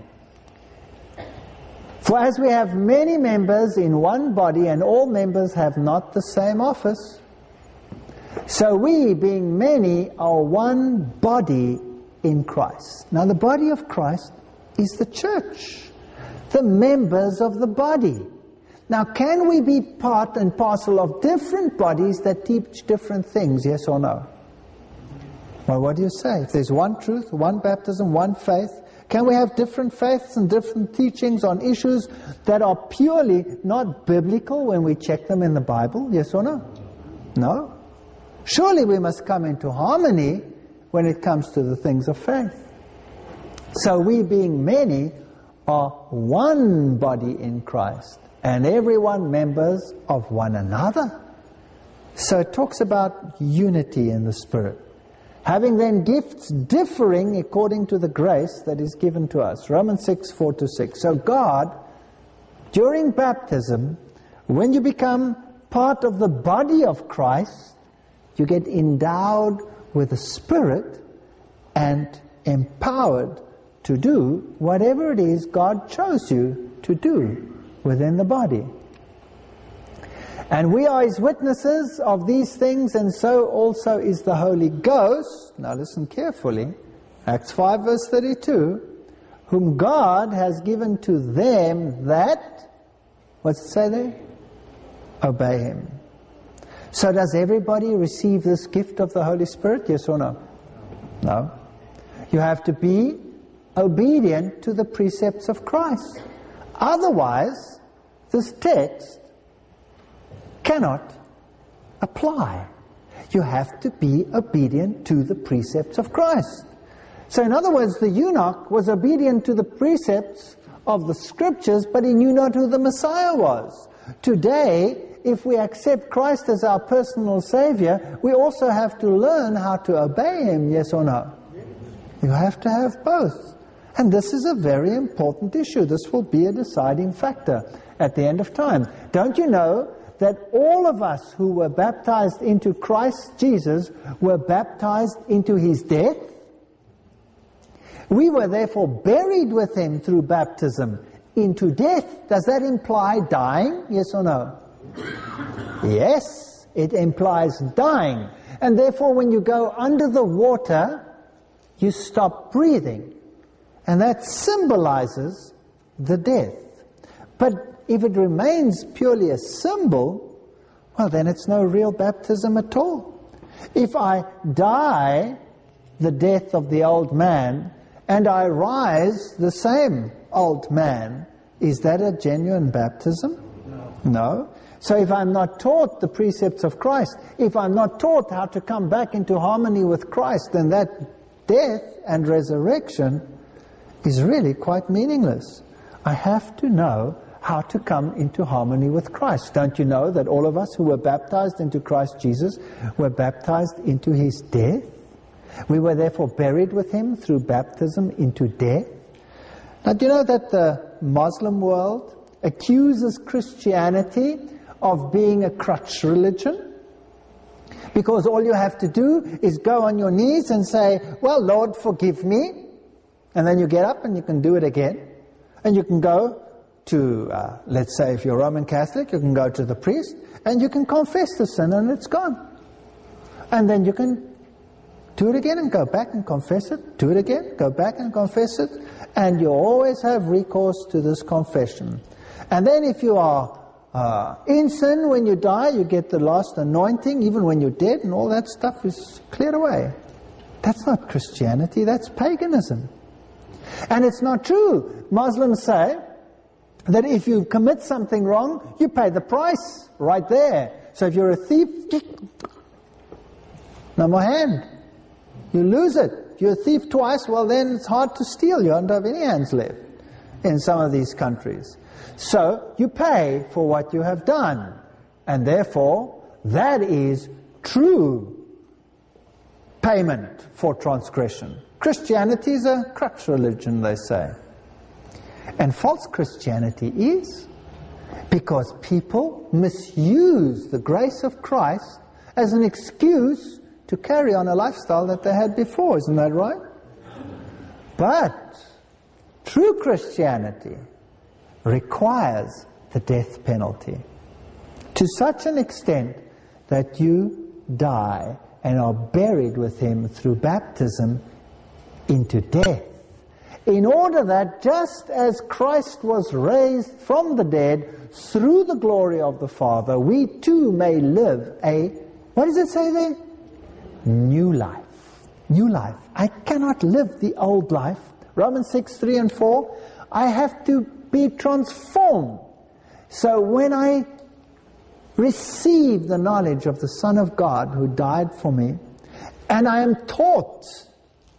For as we have many members in one body, and all members have not the same office, so we, being many, are one body in Christ. Now, the body of Christ is the church, the members of the body. Now, can we be part and parcel of different bodies that teach different things, yes or no? Well, what do you say? If there's one truth, one baptism, one faith, can we have different faiths and different teachings on issues that are purely not biblical when we check them in the Bible? Yes or no? No. Surely we must come into harmony when it comes to the things of faith. So we being many are one body in Christ and everyone members of one another. So it talks about unity in the Spirit. Having then gifts differing according to the grace that is given to us. Romans 6, 4 to 6. So God, during baptism, when you become part of the body of Christ, you get endowed with the Spirit and empowered to do whatever it is God chose you to do within the body. And we are his witnesses of these things, and so also is the Holy Ghost. Now listen carefully. Acts 5 verse 32. Whom God has given to them that, what's it say there? Obey him. So does everybody receive this gift of the Holy Spirit? Yes or no? No. You have to be obedient to the precepts of Christ. Otherwise, this text cannot apply. You have to be obedient to the precepts of Christ. So, in other words, the eunuch was obedient to the precepts of the scriptures, but he knew not who the Messiah was. Today, if we accept Christ as our personal Savior, we also have to learn how to obey Him, yes or no? You have to have both. And this is a very important issue. This will be a deciding factor at the end of time. Don't you know that all of us who were baptized into Christ Jesus were baptized into his death? We were therefore buried with him through baptism into death. Does that imply dying? Yes or no? Yes, it implies dying. And therefore, when you go under the water, you stop breathing. And that symbolizes the death. But if it remains purely a symbol, well, then it's no real baptism at all. If I die the death of the old man and I rise the same old man, is that a genuine baptism? No. no. So if I'm not taught the precepts of Christ, if I'm not taught how to come back into harmony with Christ, then that death and resurrection is really quite meaningless. I have to know how to come into harmony with Christ. Don't you know that all of us who were baptized into Christ Jesus were baptized into his death? We were therefore buried with him through baptism into death. Now, do you know that the Muslim world accuses Christianity of being a crutch religion? Because all you have to do is go on your knees and say, Well, Lord, forgive me. And then you get up and you can do it again. And you can go to, uh, let's say, if you're Roman Catholic, you can go to the priest and you can confess the sin and it's gone. And then you can do it again and go back and confess it, do it again, go back and confess it, and you always have recourse to this confession. And then if you are uh, in sin when you die, you get the last anointing, even when you're dead, and all that stuff is cleared away. That's not Christianity, that's paganism. And it's not true. Muslims say that if you commit something wrong, you pay the price right there. So if you're a thief, no more hand. You lose it. If you're a thief twice, well then it's hard to steal. You don't have any hands left in some of these countries. So you pay for what you have done. And therefore, that is true payment for transgression. Christianity is a crutch religion, they say. And false Christianity is because people misuse the grace of Christ as an excuse to carry on a lifestyle that they had before. Isn't that right? But true Christianity requires the death penalty to such an extent that you die and are buried with him through baptism into death. In order that just as Christ was raised from the dead through the glory of the Father, we too may live a, what does it say there? New life. New life. I cannot live the old life. Romans 6, 3 and 4. I have to be transformed. So when I receive the knowledge of the Son of God who died for me, and I am taught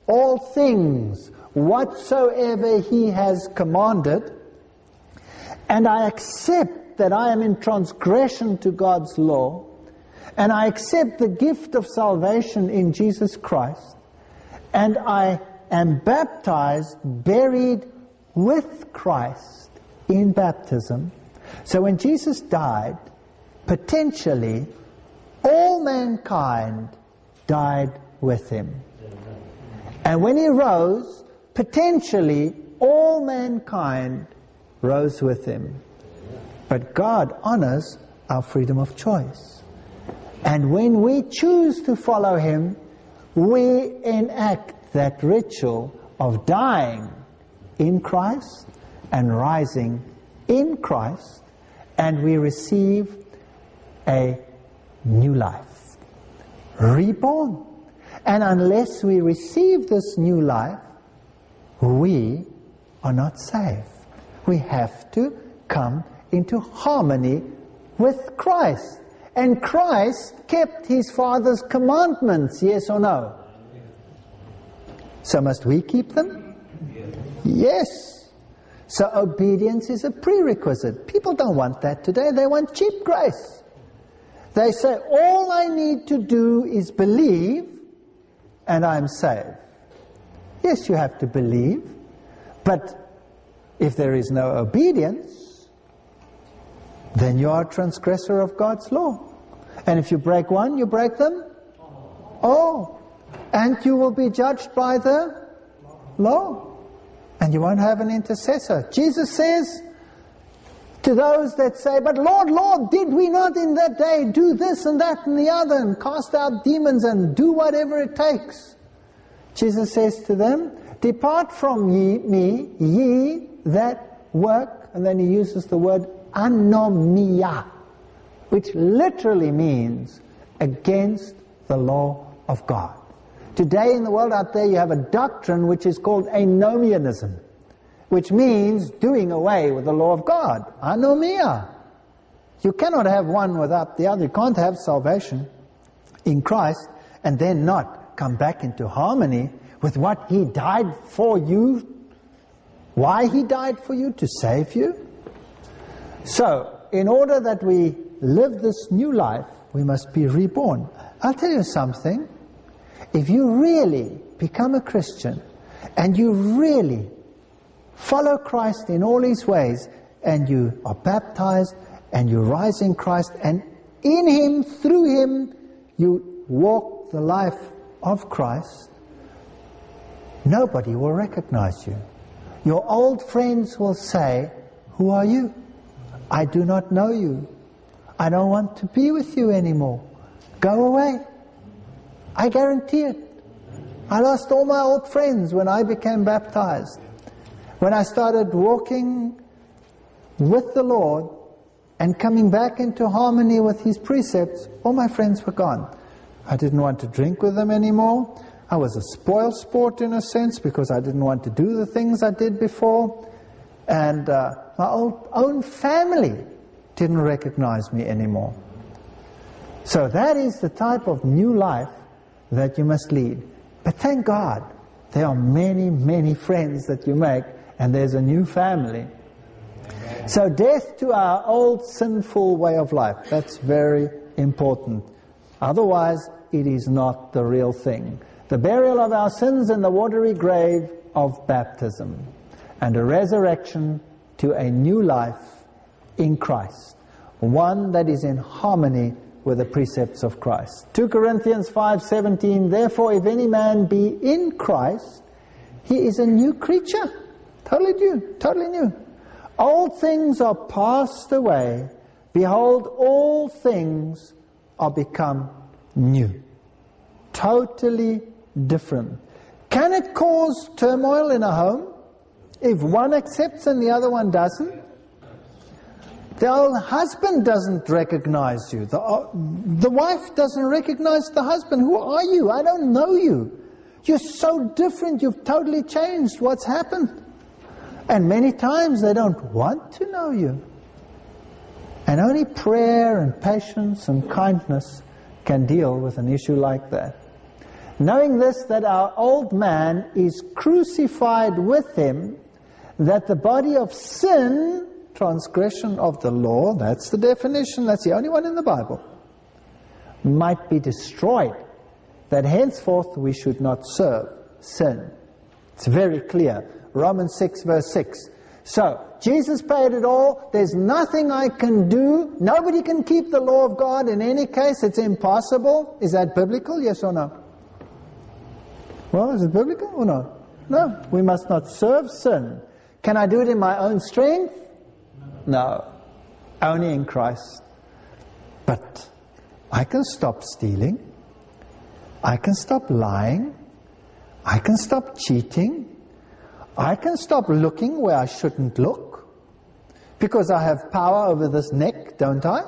all things whatsoever he has commanded, and I accept that I am in transgression to God's law, and I accept the gift of salvation in Jesus Christ, and I am baptized, buried with Christ in baptism. So when Jesus died, potentially all mankind died with him. And when he rose, potentially all mankind rose with him. But God honors our freedom of choice. And when we choose to follow him, we enact that ritual of dying in Christ and rising in Christ, and we receive a new life, reborn. And unless we receive this new life, we are not saved. We have to come into harmony with Christ. And Christ kept his Father's commandments, yes or no? So must we keep them? Yes. So obedience is a prerequisite. People don't want that today. They want cheap grace. They say, all I need to do is believe and I'm saved. Yes, you have to believe, but if there is no obedience, then you are a transgressor of God's law. And if you break one, you break them all. And you will be judged by the law. And you won't have an intercessor. Jesus says, to those that say, But Lord, Lord, did we not in that day do this and that and the other and cast out demons and do whatever it takes? Jesus says to them, Depart from ye, me, ye that work, and then he uses the word anomia, which literally means against the law of God. Today in the world out there you have a doctrine which is called anomianism which means doing away with the law of God. Anomia. You cannot have one without the other. You can't have salvation in Christ and then not come back into harmony with what He died for you, why He died for you, to save you. So, in order that we live this new life, we must be reborn. I'll tell you something. If you really become a Christian and you really follow Christ in all his ways, and you are baptized, and you rise in Christ, and in him, through him, you walk the life of Christ, nobody will recognize you. Your old friends will say, Who are you? I do not know you. I don't want to be with you anymore. Go away. I guarantee it. I lost all my old friends when I became baptized. When I started walking with the Lord and coming back into harmony with His precepts, all my friends were gone. I didn't want to drink with them anymore. I was a spoil sport in a sense because I didn't want to do the things I did before. And uh, my old, own family didn't recognize me anymore. So that is the type of new life that you must lead. But thank God, there are many, many friends that you make and there's a new family. So death to our old sinful way of life, that's very important. Otherwise, it is not the real thing. The burial of our sins in the watery grave of baptism and a resurrection to a new life in Christ, one that is in harmony with the precepts of Christ. 2 Corinthians 5:17 Therefore if any man be in Christ He is a new creature. Totally new, totally new. Old things are passed away. Behold, all things are become new. Totally different. Can it cause turmoil in a home if one accepts and the other one doesn't? The old husband doesn't recognize you. The, uh, the wife doesn't recognize the husband. Who are you? I don't know you. You're so different. You've totally changed. What's happened? And many times they don't want to know you. And only prayer and patience and kindness can deal with an issue like that. Knowing this, that our old man is crucified with him, that the body of sin transgression of the law, that's the definition, that's the only one in the Bible, might be destroyed, that henceforth we should not serve sin. It's very clear. Romans 6, verse 6. So, Jesus paid it all. There's nothing I can do. Nobody can keep the law of God in any case. It's impossible. Is that biblical? Yes or no? Well, is it biblical or no? No. We must not serve sin. Can I do it in my own strength? No, only in Christ. But I can stop stealing. I can stop lying. I can stop cheating. I can stop looking where I shouldn't look. Because I have power over this neck, don't I?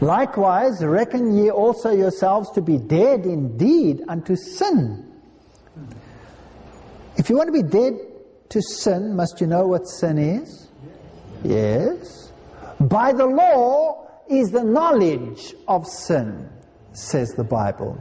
Likewise, reckon ye also yourselves to be dead indeed unto sin. If you want to be dead to sin, must you know what sin is? Yes. By the law is the knowledge of sin, says the Bible.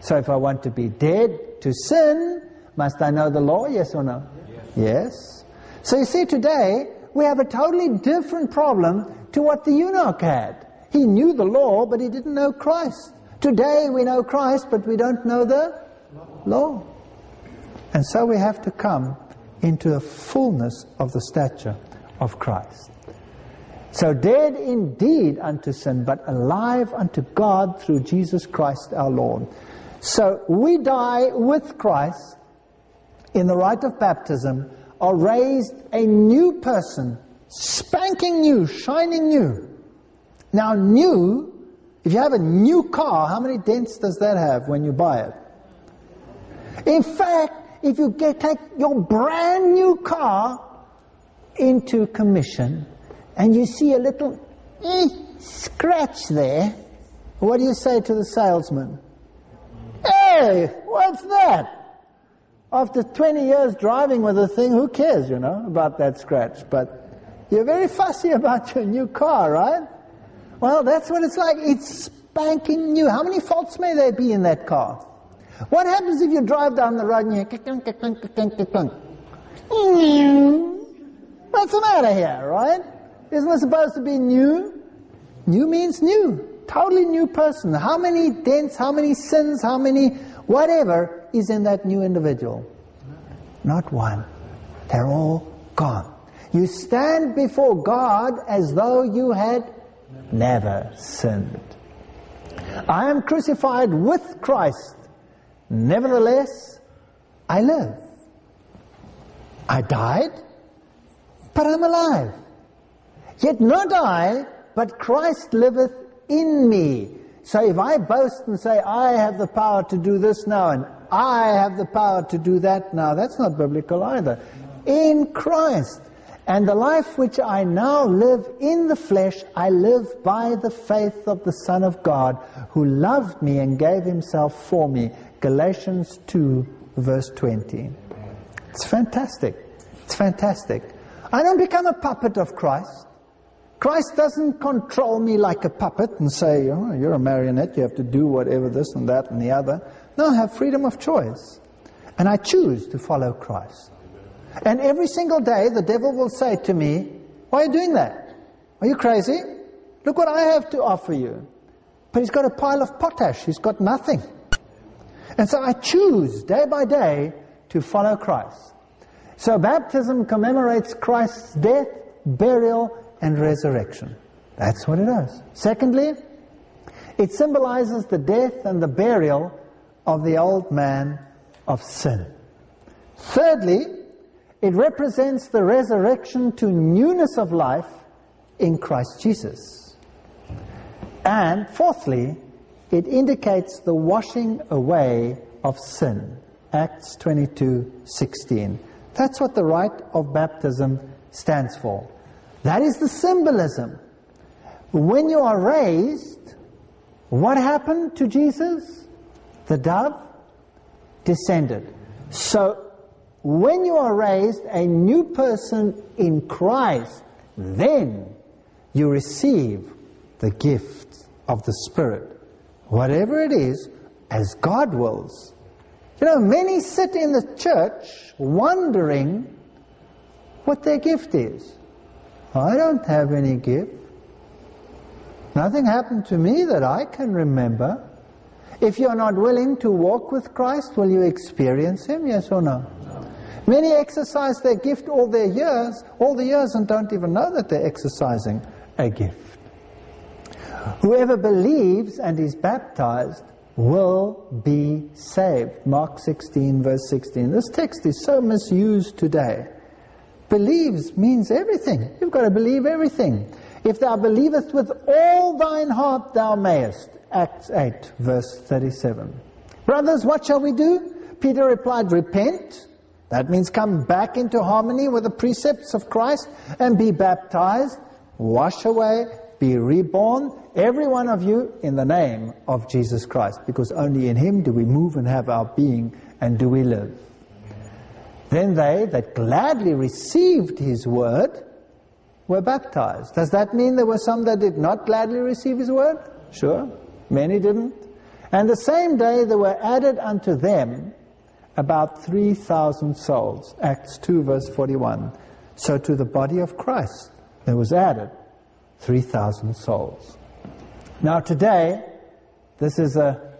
So if I want to be dead to sin, must I know the law? Yes or no? Yes. yes. So you see, today we have a totally different problem to what the eunuch had. He knew the law, but he didn't know Christ. Today we know Christ, but we don't know the law. And so we have to come into the fullness of the stature of Christ. So dead indeed unto sin, but alive unto God through Jesus Christ our Lord. So we die with Christ in the rite of baptism, are raised a new person, spanking new, shining new. Now new, if you have a new car, how many dents does that have when you buy it? In fact, if you get, take your brand new car into commission and you see a little eh, scratch there, what do you say to the salesman? Hey, what's that? After 20 years driving with a thing, who cares, you know, about that scratch? But you're very fussy about your new car, right? Well, that's what it's like. It's spanking new. How many faults may there be in that car? What happens if you drive down the road and you clunk? What's the matter here, right? Isn't it supposed to be new? New means new. Totally new person. How many dents, how many sins, how many whatever is in that new individual? Not one. They're all gone. You stand before God as though you had never sinned. I am crucified with Christ. Nevertheless, I live. I died, but I'm alive. Yet not I, but Christ liveth in me. So if I boast and say, I have the power to do this now, and I have the power to do that now, that's not biblical either. In Christ. And the life which I now live in the flesh, I live by the faith of the Son of God, who loved me and gave himself for me. Galatians 2, verse 20. It's fantastic. It's fantastic. I don't become a puppet of Christ. Christ doesn't control me like a puppet and say, oh, you're a marionette, you have to do whatever this and that and the other. No, I have freedom of choice. And I choose to follow Christ. And every single day the devil will say to me, why are you doing that? Are you crazy? Look what I have to offer you. But he's got a pile of potash. He's got nothing. And so I choose day by day to follow Christ. So baptism commemorates Christ's death, burial, and resurrection. That's what it does. Secondly, it symbolizes the death and the burial of the old man of sin. Thirdly, it represents the resurrection to newness of life in Christ Jesus. And fourthly, it indicates the washing away of sin. Acts 22:16. That's what the rite of baptism stands for. That is the symbolism. When you are raised, what happened to Jesus? The dove descended. So when you are raised a new person in Christ, then you receive the gift of the Spirit. Whatever it is, as God wills. You know, many sit in the church wondering what their gift is. I don't have any gift. Nothing happened to me that I can remember. If you're not willing to walk with Christ, will you experience Him? Yes or no? Many exercise their gift all their years, all the years, and don't even know that they're exercising a gift. Whoever believes and is baptized will be saved. Mark 16, verse 16. This text is so misused today. Believes means everything. You've got to believe everything. If thou believest with all thine heart, thou mayest. Acts 8, verse 37. Brothers, what shall we do? Peter replied, Repent that means come back into harmony with the precepts of Christ and be baptized, wash away, be reborn, every one of you, in the name of Jesus Christ, because only in Him do we move and have our being and do we live. Then they that gladly received His word were baptized. Does that mean there were some that did not gladly receive His word? Sure. Many didn't. And the same day there were added unto them about 3,000 souls. Acts 2, verse 41. So to the body of Christ there was added 3,000 souls. Now today, this is a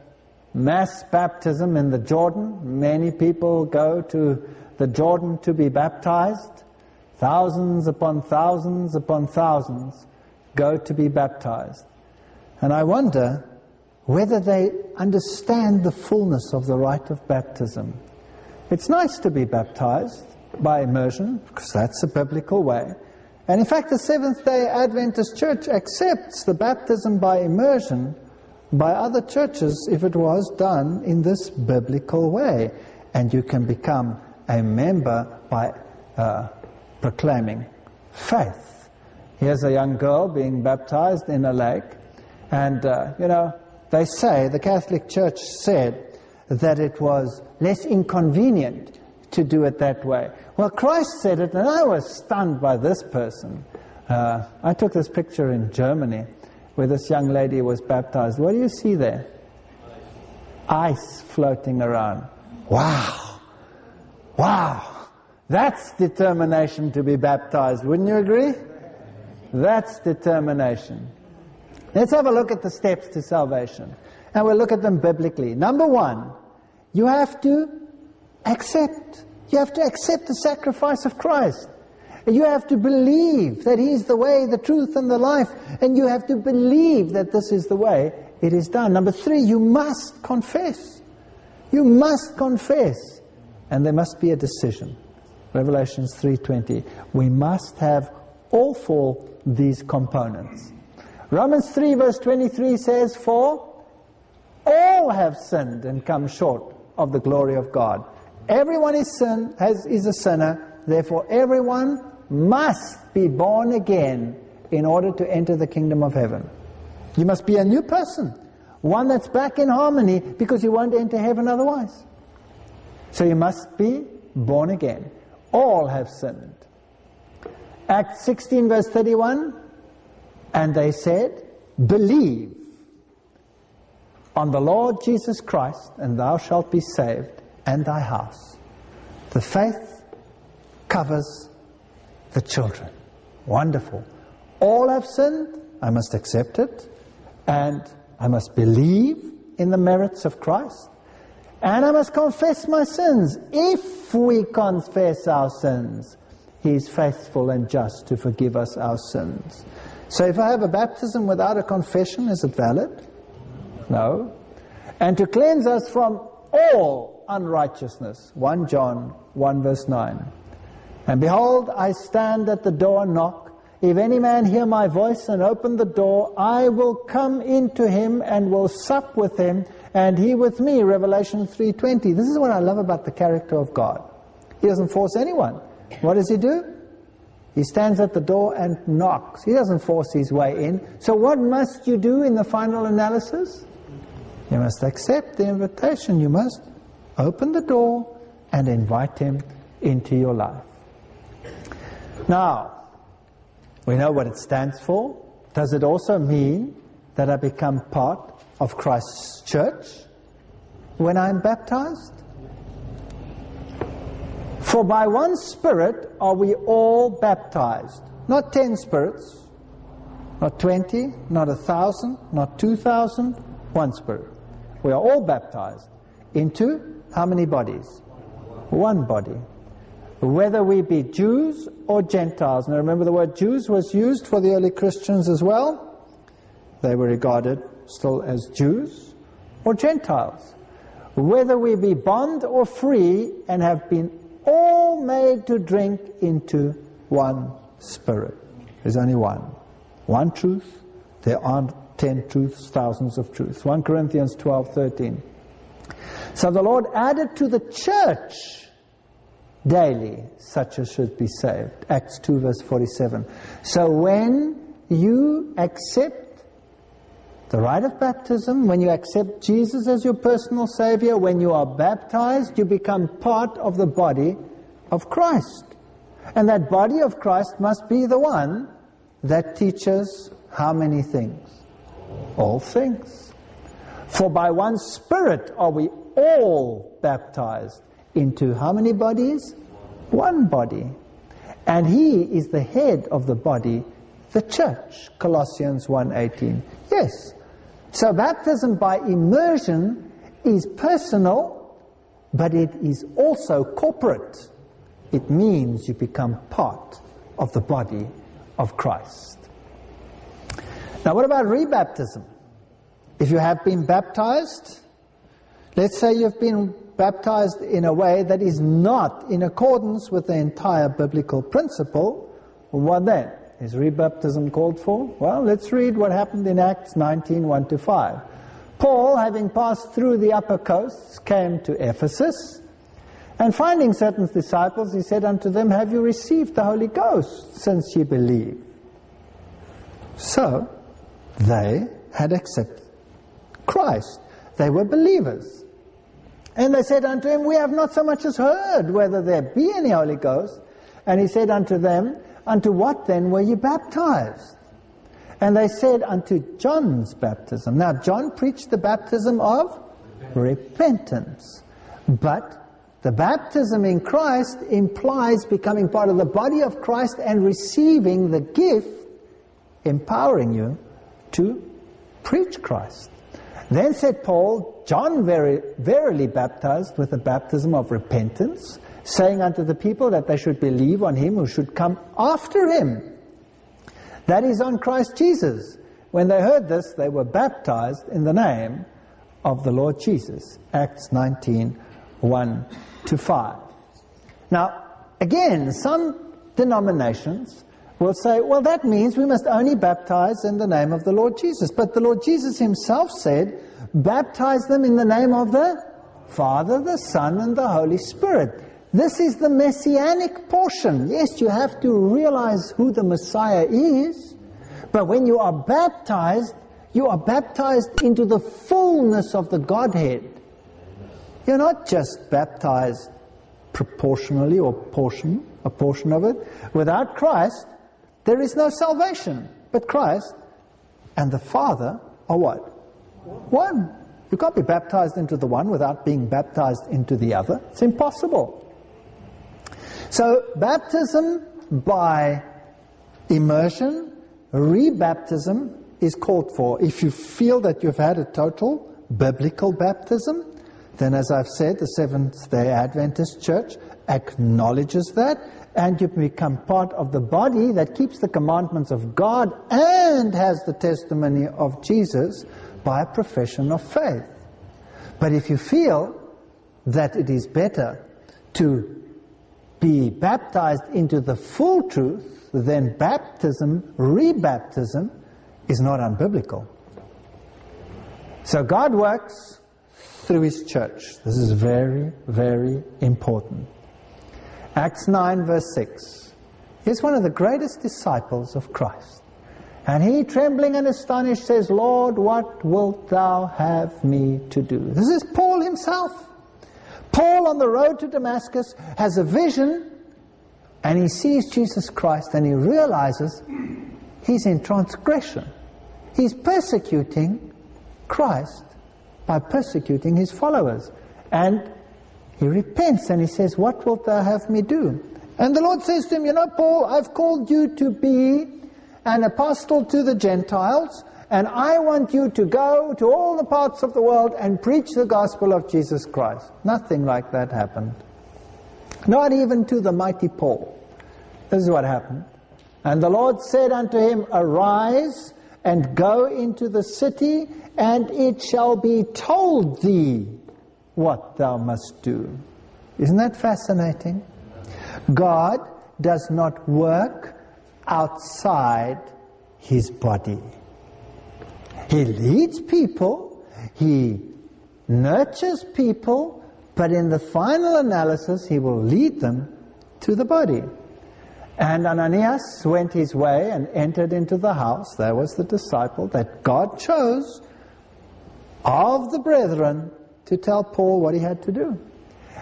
mass baptism in the Jordan. Many people go to the Jordan to be baptized. Thousands upon thousands upon thousands go to be baptized. And I wonder whether they understand the fullness of the rite of baptism. It's nice to be baptized by immersion, because that's a biblical way. And in fact, the Seventh day Adventist Church accepts the baptism by immersion by other churches if it was done in this biblical way. And you can become a member by uh, proclaiming faith. Here's a young girl being baptized in a lake, and uh, you know, they say, the Catholic Church said, that it was less inconvenient to do it that way. Well, Christ said it, and I was stunned by this person. Uh, I took this picture in Germany where this young lady was baptized. What do you see there? Ice floating around. Wow! Wow! That's determination to be baptized, wouldn't you agree? That's determination. Let's have a look at the steps to salvation. And we'll look at them biblically. Number one, you have to accept. You have to accept the sacrifice of Christ. You have to believe that He's the way, the truth, and the life. And you have to believe that this is the way it is done. Number three, you must confess. You must confess. And there must be a decision. Revelations 3.20. We must have all four these components. Romans 3 verse 23 says, For all have sinned and come short of the glory of God. Everyone is, sin, has, is a sinner, therefore everyone must be born again in order to enter the kingdom of heaven. You must be a new person, one that's back in harmony because you won't enter heaven otherwise. So you must be born again. All have sinned. Acts 16 verse 31, and they said, believe on the Lord Jesus Christ, and thou shalt be saved, and thy house. The faith covers the children. Wonderful. All have sinned, I must accept it, and I must believe in the merits of Christ, and I must confess my sins. If we confess our sins, He is faithful and just to forgive us our sins. So if I have a baptism without a confession, is it valid? No. And to cleanse us from all unrighteousness. 1 John 1 verse 9. And behold, I stand at the door and knock. If any man hear my voice and open the door, I will come into him and will sup with him and he with me. Revelation 3.20. This is what I love about the character of God. He doesn't force anyone. What does he do? He stands at the door and knocks. He doesn't force his way in. So what must you do in the final analysis? You must accept the invitation. You must open the door and invite him into your life. Now, we know what it stands for. Does it also mean that I become part of Christ's church when I'm baptized? For by one Spirit are we all baptized. Not ten spirits, not twenty, not a thousand, not two thousand, one Spirit. We are all baptized into how many bodies? One body. Whether we be Jews or Gentiles. Now remember the word Jews was used for the early Christians as well. They were regarded still as Jews or Gentiles. Whether we be bond or free and have been all made to drink into one spirit. There's only one. One truth. There aren't ten truths, thousands of truths. 1 Corinthians 12, 13. So the Lord added to the church daily such as should be saved. Acts 2 verse 47. So when you accept the rite of baptism, when you accept Jesus as your personal Savior, when you are baptized, you become part of the body of Christ. And that body of Christ must be the one that teaches how many things? All things. For by one Spirit are we all baptized into how many bodies? One body. And He is the head of the body, the church. Colossians 1.18. Yes, so baptism by immersion is personal, but it is also corporate. It means you become part of the body of Christ. Now what about rebaptism? If you have been baptized, let's say you've been baptized in a way that is not in accordance with the entire biblical principle, what then? Is rebaptism called for? Well, let's read what happened in Acts 19, 1 to 5. Paul, having passed through the upper coasts, came to Ephesus, and finding certain disciples, he said unto them, Have you received the Holy Ghost since ye believe? So, they had accepted Christ. They were believers. And they said unto him, We have not so much as heard whether there be any Holy Ghost. And he said unto them, Unto what then were you baptized? And they said, Unto John's baptism. Now, John preached the baptism of repentance. But the baptism in Christ implies becoming part of the body of Christ and receiving the gift empowering you to preach Christ. Then said Paul, John very, verily baptized with the baptism of repentance, saying unto the people that they should believe on him who should come after him. That is on Christ Jesus. When they heard this, they were baptized in the name of the Lord Jesus. Acts 19, 1 to 5. Now, again, some denominations will say, well, that means we must only baptize in the name of the Lord Jesus. But the Lord Jesus himself said, baptize them in the name of the Father, the Son, and the Holy Spirit. This is the messianic portion. Yes, you have to realize who the Messiah is, but when you are baptized, you are baptized into the fullness of the Godhead. You're not just baptized proportionally or portion, a portion of it. Without Christ, there is no salvation. But Christ and the Father are what? One. You can't be baptized into the one without being baptized into the other. It's impossible. So baptism by immersion, rebaptism is called for. If you feel that you've had a total biblical baptism, then as I've said, the Seventh-day Adventist Church acknowledges that and you become part of the body that keeps the commandments of God and has the testimony of Jesus by a profession of faith. But if you feel that it is better to be baptized into the full truth, then baptism, rebaptism, is not unbiblical. So God works through His church. This is very, very important. Acts 9, verse 6. He's one of the greatest disciples of Christ. And he, trembling and astonished, says, Lord, what wilt thou have me to do? This is Paul himself. Paul on the road to Damascus has a vision and he sees Jesus Christ and he realizes he's in transgression. He's persecuting Christ by persecuting his followers. And he repents and he says, What wilt thou have me do? And the Lord says to him, You know, Paul, I've called you to be an apostle to the Gentiles, and I want you to go to all the parts of the world and preach the gospel of Jesus Christ. Nothing like that happened. Not even to the mighty Paul. This is what happened. And the Lord said unto him, Arise and go into the city, and it shall be told thee what thou must do. Isn't that fascinating? God does not work outside his body. He leads people, he nurtures people, but in the final analysis, he will lead them to the body. And Ananias went his way and entered into the house. There was the disciple that God chose of the brethren to tell Paul what he had to do.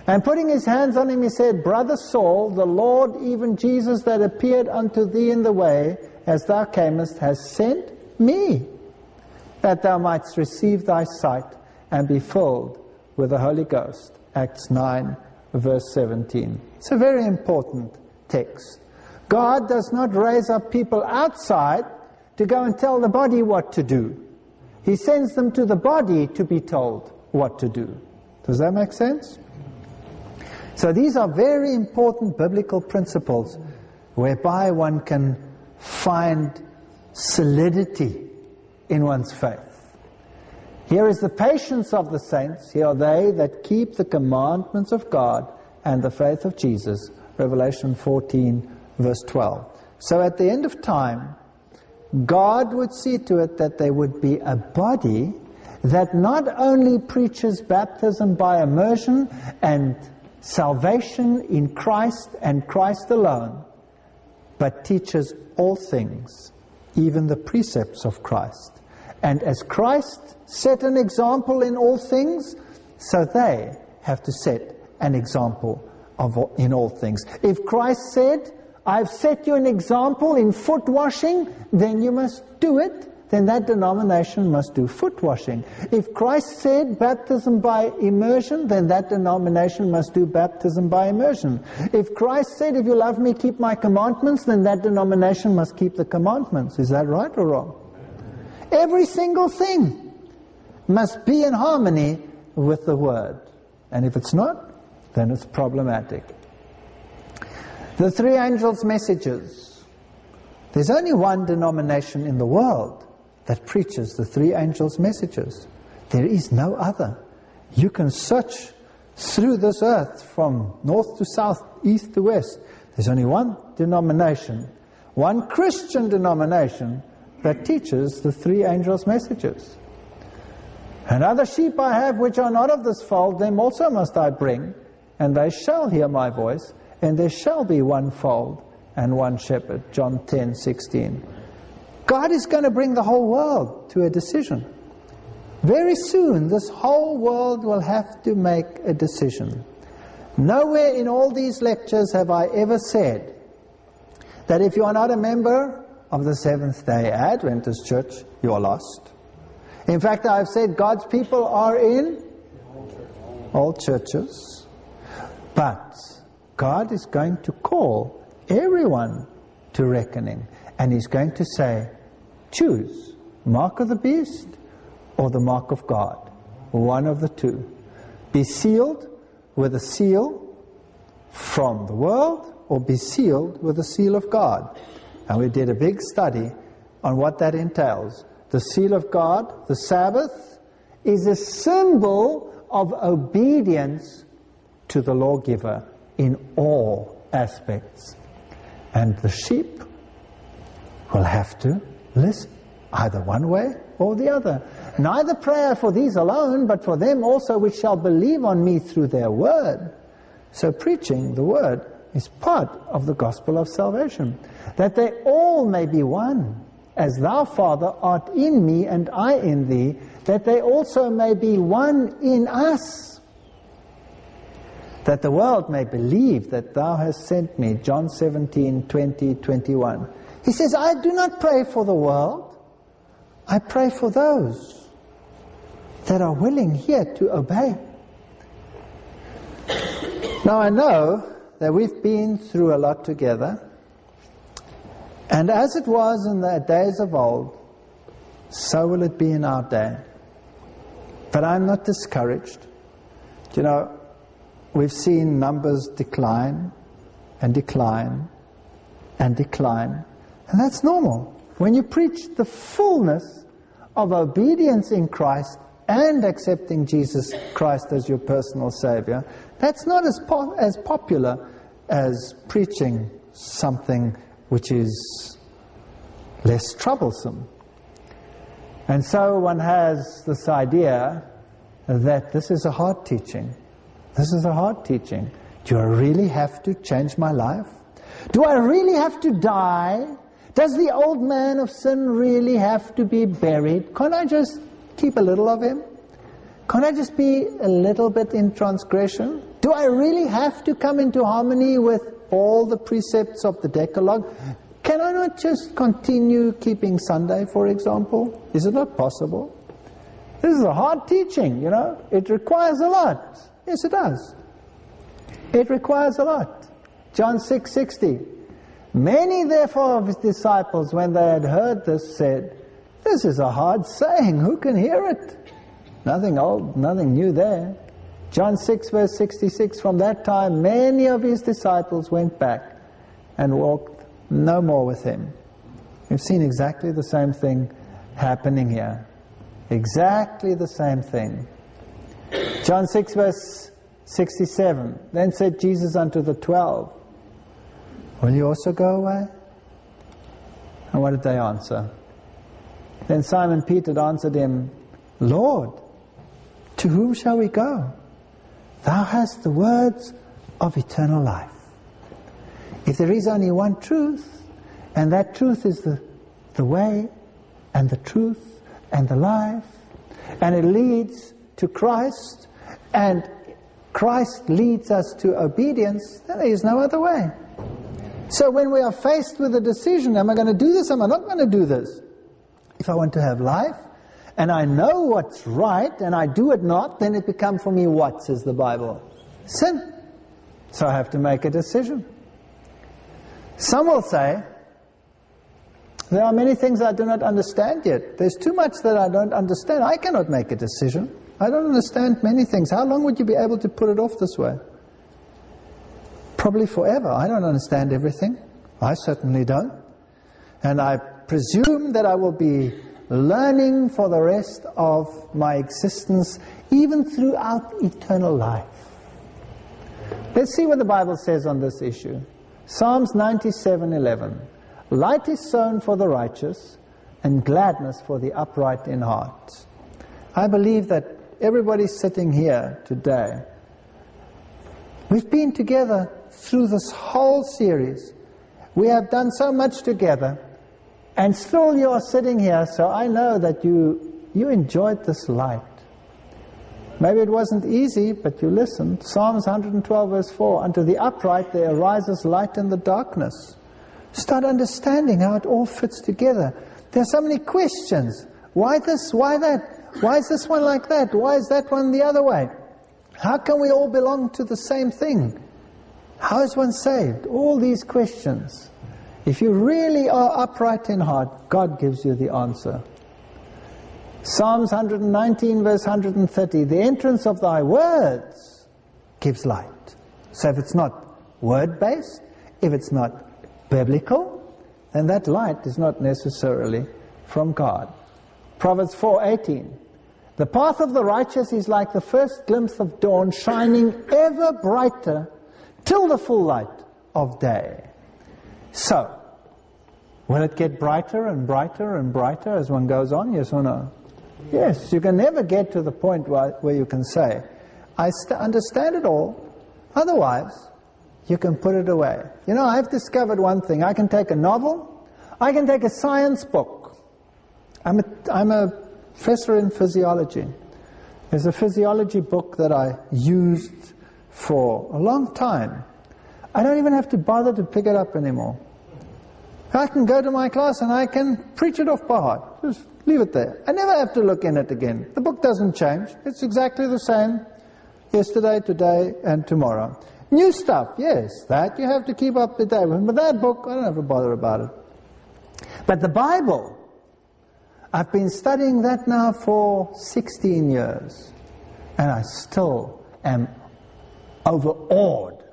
And putting his hands on him, he said, Brother Saul, the Lord, even Jesus that appeared unto thee in the way, as thou camest, has sent me, that thou mightst receive thy sight and be filled with the Holy Ghost. Acts 9, verse 17. It's a very important text. God does not raise up people outside to go and tell the body what to do. He sends them to the body to be told what to do. Does that make sense? So these are very important biblical principles whereby one can find solidity in one's faith. Here is the patience of the saints. Here are they that keep the commandments of God and the faith of Jesus. Revelation 14 verse 12. So at the end of time, God would see to it that there would be a body that not only preaches baptism by immersion and salvation in Christ and Christ alone, but teaches all things, even the precepts of Christ. And as Christ set an example in all things, so they have to set an example of in all things. If Christ said, I've set you an example in foot washing, then you must do it. Then that denomination must do foot washing. If Christ said baptism by immersion, then that denomination must do baptism by immersion. If Christ said, if you love me, keep my commandments, then that denomination must keep the commandments. Is that right or wrong? Every single thing must be in harmony with the Word. And if it's not, then it's problematic. The three angels' messages. There's only one denomination in the world that preaches the three angels' messages. There is no other. You can search through this earth from north to south, east to west. There's only one denomination, one Christian denomination that teaches the three angels' messages. And other sheep I have which are not of this fold, them also must I bring, and they shall hear my voice, and there shall be one fold and one shepherd. John 10 16. God is going to bring the whole world to a decision. Very soon, this whole world will have to make a decision. Nowhere in all these lectures have I ever said that if you are not a member of the Seventh day Adventist Church, you are lost. In fact, I've said God's people are in all churches. But God is going to call everyone to reckoning. And He's going to say, choose mark of the beast or the mark of God. One of the two. Be sealed with a seal from the world or be sealed with the seal of God. And we did a big study on what that entails. The seal of God, the Sabbath, is a symbol of obedience to the lawgiver in all aspects. And the sheep will have to listen, either one way or the other. Neither prayer for these alone, but for them also which shall believe on me through their word. So preaching the word is part of the gospel of salvation. That they all may be one, as thou, Father, art in me and I in thee, that they also may be one in us. That the world may believe that thou hast sent me. John 17, 20, 21. He says, I do not pray for the world. I pray for those that are willing here to obey. Now I know that we've been through a lot together, and as it was in the days of old, so will it be in our day. But I'm not discouraged. You know, we've seen numbers decline and decline and decline, and that's normal. When you preach the fullness of obedience in Christ and accepting Jesus Christ as your personal Savior, that's not as, po- as popular as preaching something which is less troublesome. And so one has this idea that this is a hard teaching. This is a hard teaching. Do I really have to change my life? Do I really have to die? Does the old man of sin really have to be buried? Can't I just keep a little of him? Can't I just be a little bit in transgression? Do I really have to come into harmony with all the precepts of the Decalogue? Can I not just continue keeping Sunday, for example? Is it not possible? This is a hard teaching, you know. It requires a lot. Yes, it does. It requires a lot. John 6 60. Many, therefore, of his disciples, when they had heard this, said, This is a hard saying. Who can hear it? Nothing old, nothing new there. John 6, verse 66 From that time, many of his disciples went back and walked no more with him. We've seen exactly the same thing happening here. Exactly the same thing. John 6, verse 67 Then said Jesus unto the twelve, Will you also go away? And what did they answer? Then Simon Peter answered him, Lord, to whom shall we go? Thou hast the words of eternal life. If there is only one truth, and that truth is the, the way, and the truth, and the life, and it leads to Christ, and Christ leads us to obedience, then there is no other way. So when we are faced with a decision, am I going to do this? Am I not going to do this? If I want to have life, and I know what's right, and I do it not, then it becomes for me what, says the Bible? Sin. So I have to make a decision. Some will say, there are many things I do not understand yet. There's too much that I don't understand. I cannot make a decision. I don't understand many things. How long would you be able to put it off this way? Probably forever. I don't understand everything. I certainly don't. And I presume that I will be learning for the rest of my existence, even throughout eternal life. Let's see what the Bible says on this issue. Psalms 97:11. Light is sown for the righteous, and gladness for the upright in heart. I believe that everybody sitting here today, we've been together through this whole series. We have done so much together, and still you are sitting here, so I know that you, you enjoyed this light. Maybe it wasn't easy, but you listened. Psalms 112, verse 4 Unto the upright there arises light in the darkness. Start understanding how it all fits together. There are so many questions. Why this? Why that? Why is this one like that? Why is that one the other way? How can we all belong to the same thing? How is one saved? All these questions. If you really are upright in heart, God gives you the answer. Psalms 119, verse 130 The entrance of thy words gives light. So if it's not word based, if it's not biblical, then that light is not necessarily from God. Proverbs 4:18 The path of the righteous is like the first glimpse of dawn, shining ever brighter till the full light of day. So, will it get brighter and brighter and brighter as one goes on, yes or no? Yes, you can never get to the point where, where you can say, I understand it all, otherwise, you can put it away. You know, I've discovered one thing. I can take a novel, I can take a science book. I'm a, I'm a professor in physiology. There's a physiology book that I used for a long time. I don't even have to bother to pick it up anymore. I can go to my class and I can preach it off by heart. Just leave it there. I never have to look in it again. The book doesn't change. It's exactly the same yesterday, today, and tomorrow. New stuff, yes, that you have to keep up to date with. But that book, I don't have to bother about it. But the Bible, I've been studying that now for 16 years, and I still am overawed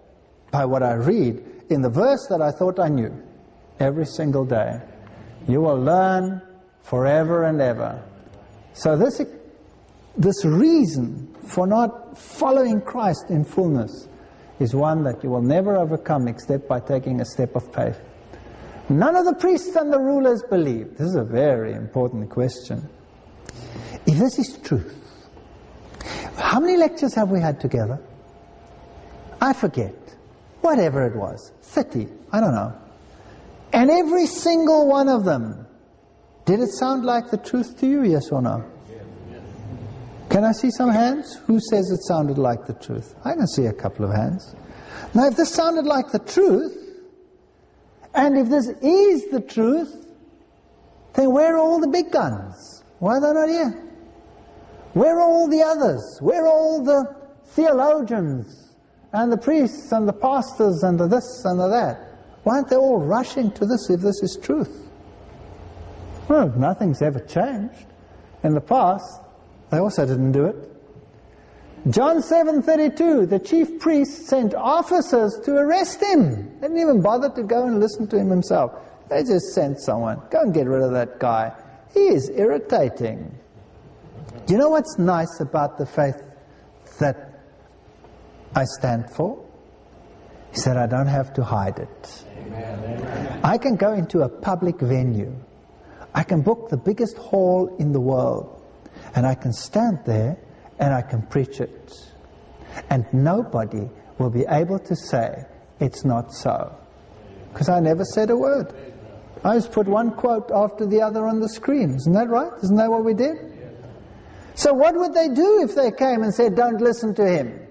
by what I read in the verse that I thought I knew every single day. You will learn forever and ever. So this, this reason for not following Christ in fullness is one that you will never overcome except by taking a step of faith. None of the priests and the rulers believed. This is a very important question. If this is truth, how many lectures have we had together? I forget. Whatever it was. 30. I don't know. And every single one of them, did it sound like the truth to you, yes or no? Can I see some hands? Who says it sounded like the truth? I can see a couple of hands. Now, if this sounded like the truth, and if this is the truth, then where are all the big guns? Why are they not here? Where are all the others? Where are all the theologians and the priests and the pastors and the this and the that? Why aren't they all rushing to this if this is truth? Well, nothing's ever changed. In the past, they also didn't do it. John 7:32, the chief priest sent officers to arrest him. They didn't even bother to go and listen to him himself. They just sent someone. Go and get rid of that guy. He is irritating. Do you know what's nice about the faith that I stand for? He said, I don't have to hide it. Amen. I can go into a public venue. I can book the biggest hall in the world and I can stand there and I can preach it. And nobody will be able to say it's not so. Because I never said a word. I just put one quote after the other on the screen. Isn't that right? Isn't that what we did? So what would they do if they came and said, don't listen to him?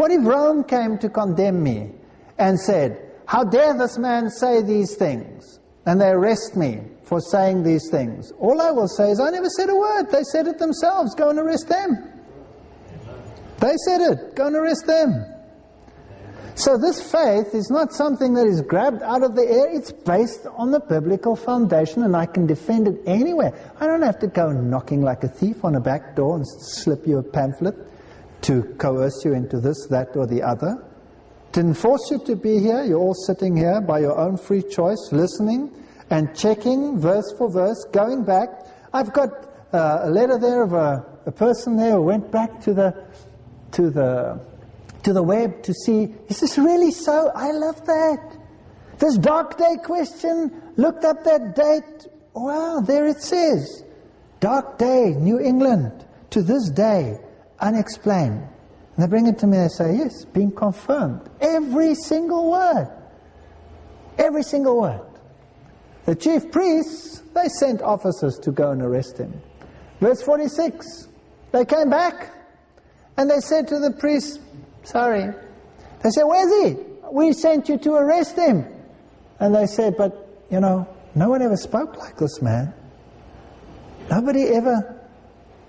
What if Rome came to condemn me and said, how dare this man say these things? And they arrest me for saying these things. All I will say is, I never said a word. They said it themselves. Go and arrest them. They said it. Go and arrest them. So this faith is not something that is grabbed out of the air. It's based on the biblical foundation and I can defend it anywhere. I don't have to go knocking like a thief on a back door and slip you a pamphlet to coerce you into this, that or the other. Didn't force you to be here. You're all sitting here by your own free choice, listening and checking verse for verse, going back. I've got uh, a letter there of a, a person there who went back to the to the to the web to see is this really so? I love that. This dark day question, looked up that date. Wow, there it says. Dark day, New England, to this day, unexplained. And they bring it to me they say, yes, being confirmed. Every single word. Every single word. The chief priests, they sent officers to go and arrest him. Verse 46, they came back and they said to the priests, sorry. They said, where's he? We sent you to arrest him. And they said, but, you know, no one ever spoke like this man. Nobody ever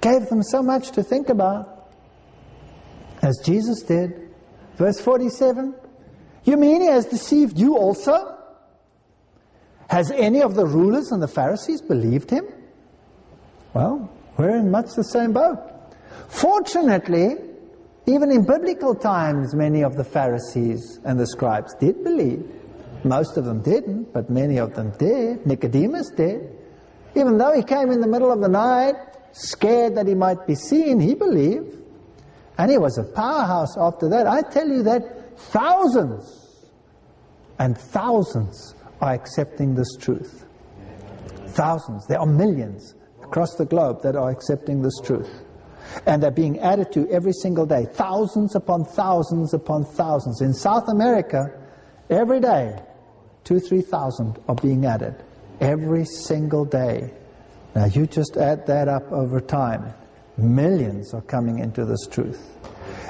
gave them so much to think about as Jesus did. Verse 47, you mean he has deceived you also? Has any of the rulers and the Pharisees believed him? Well, we're in much the same boat. Fortunately, even in biblical times, many of the Pharisees and the scribes did believe. Most of them didn't, but many of them did. Nicodemus did. Even though he came in the middle of the night scared that he might be seen, he believed. And he was a powerhouse after that. I tell you that thousands and thousands are accepting this truth. Thousands. There are millions across the globe that are accepting this truth. And they're being added to every single day. Thousands upon thousands upon thousands. In South America, every day, two, three thousand are being added. Every single day. Now you just add that up over time. Millions are coming into this truth.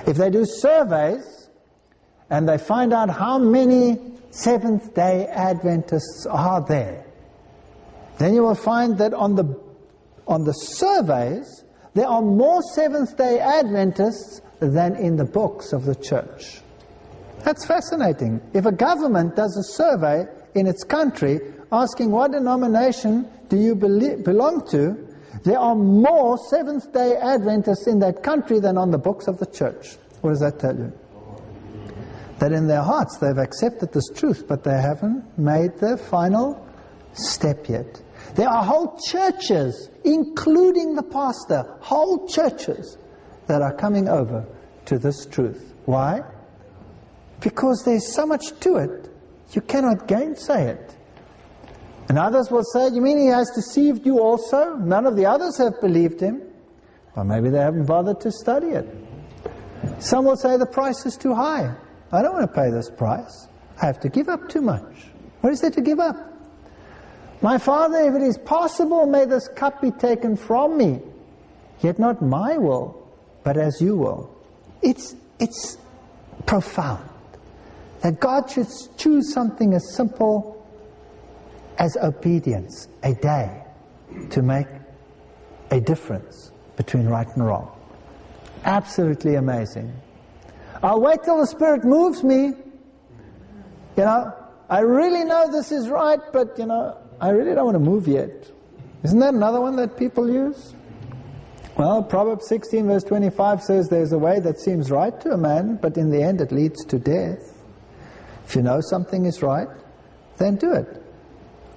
If they do surveys and they find out how many Seventh day Adventists are there, then you will find that on the, on the surveys, there are more Seventh day Adventists than in the books of the church. That's fascinating. If a government does a survey in its country asking what denomination do you belong to, there are more Seventh day Adventists in that country than on the books of the church. What does that tell you? That in their hearts they've accepted this truth, but they haven't made the final step yet. There are whole churches, including the pastor, whole churches that are coming over to this truth. Why? Because there's so much to it, you cannot gainsay it. And others will say, You mean he has deceived you also? None of the others have believed him. Or maybe they haven't bothered to study it. Some will say the price is too high. I don't want to pay this price. I have to give up too much. What is there to give up? My Father, if it is possible, may this cup be taken from me. Yet not my will, but as you will. It's, it's profound. That God should choose something as simple as obedience, a day, to make a difference between right and wrong. Absolutely amazing. I'll wait till the Spirit moves me. You know, I really know this is right, but you know, I really don't want to move yet. Isn't that another one that people use? Well, Proverbs 16 verse 25 says there's a way that seems right to a man, but in the end it leads to death. If you know something is right, then do it.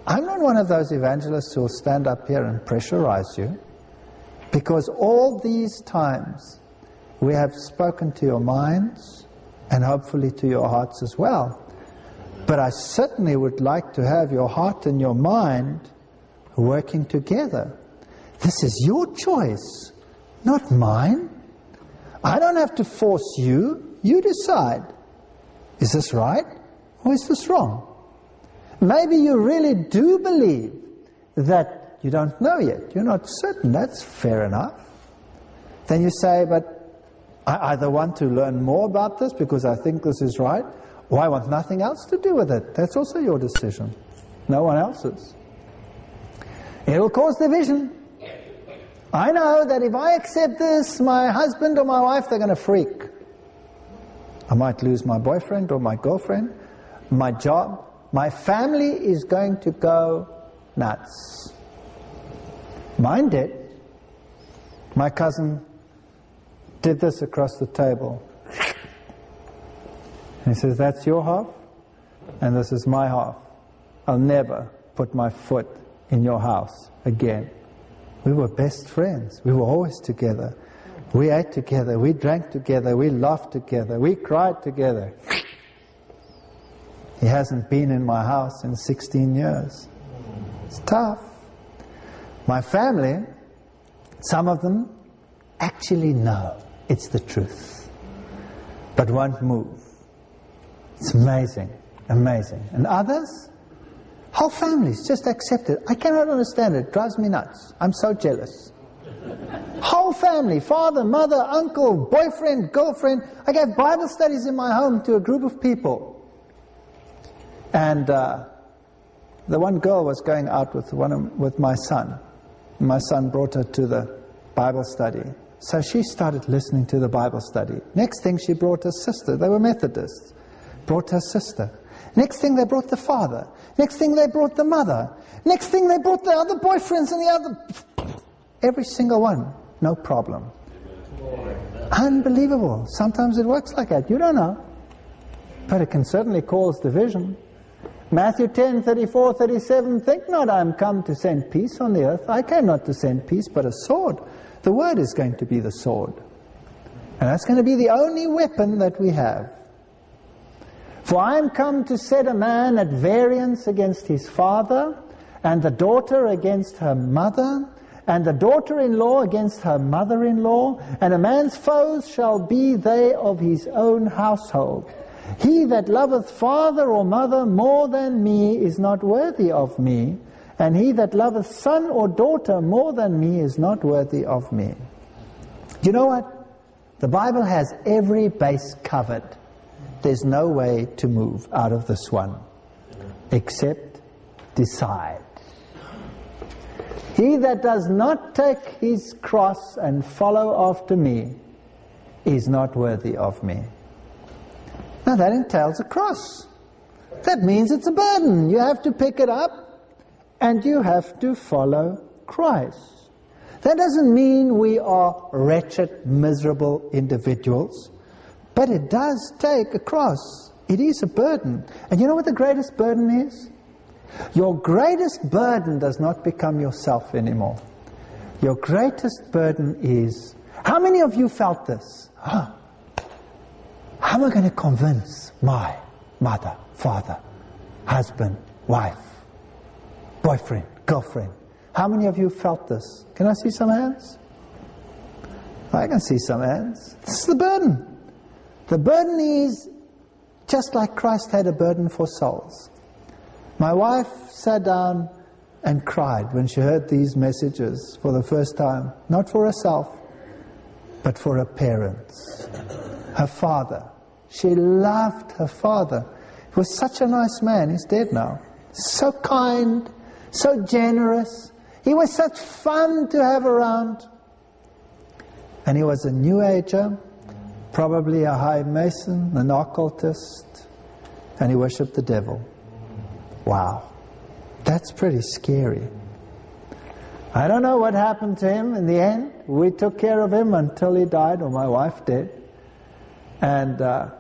I'm not one of those evangelists who will stand up here and pressurize you, because all these times we have spoken to your minds and hopefully to your hearts as well. But I certainly would like to have your heart and your mind working together. This is your choice, not mine. I don't have to force you. You decide. Is this right or is this wrong? Maybe you really do believe that you don't know yet. You're not certain. That's fair enough. Then you say, but I either want to learn more about this because I think this is right, or I want nothing else to do with it. That's also your decision. No one else's. It'll cause division. I know that if I accept this, my husband or my wife, they're going to freak. I might lose my boyfriend or my girlfriend, my job. My family is going to go nuts. Mine did. My cousin did this across the table. He says, That's your half, and this is my half. I'll never put my foot in your house again. We were best friends. We were always together. We ate together. We drank together. We laughed together. We cried together. He hasn't been in my house in 16 years. It's tough. My family, some of them actually know it's the truth, but won't move. It's amazing, amazing. And others, whole families just accept it. I cannot understand it. It drives me nuts. I'm so jealous. Whole family, father, mother, uncle, boyfriend, girlfriend. I gave Bible studies in my home to a group of people. And uh, the one girl was going out with, one of, with my son. My son brought her to the Bible study. So she started listening to the Bible study. Next thing, she brought her sister. They were Methodists brought her sister. Next thing, they brought the father. Next thing, they brought the mother. Next thing, they brought the other boyfriends and the other. Every single one. No problem. Unbelievable. Sometimes it works like that. You don't know. But it can certainly cause division. Matthew 10, 34, 37, Think not I am come to send peace on the earth. I came not to send peace, but a sword. The Word is going to be the sword. And that's going to be the only weapon that we have. For I am come to set a man at variance against his father, and the daughter against her mother, and the daughter-in-law against her mother-in-law, and a man's foes shall be they of his own household. He that loveth father or mother more than me is not worthy of me, and he that loveth son or daughter more than me is not worthy of me. You know what? The Bible has every base covered. There's no way to move out of this one except decide. He that does not take his cross and follow after me is not worthy of me. Now that entails a cross. That means it's a burden. You have to pick it up and you have to follow Christ. That doesn't mean we are wretched, miserable individuals, but it does take a cross. It is a burden. And you know what the greatest burden is? Your greatest burden does not become yourself anymore. Your greatest burden is, how many of you felt this? Ah, How am I going to convince my mother, father, husband, wife, boyfriend, girlfriend? How many of you felt this? Can I see some hands? I can see some hands. This is the burden. The burden is just like Christ had a burden for souls. My wife sat down and cried when she heard these messages for the first time, not for herself, but for her parents, her father. She loved her father. He was such a nice man. He's dead now. So kind, so generous. He was such fun to have around. And he was a New Ager, probably a high mason, an occultist, and he worshipped the devil. Wow. That's pretty scary. I don't know what happened to him in the end. We took care of him until he died, or my wife did. And uh,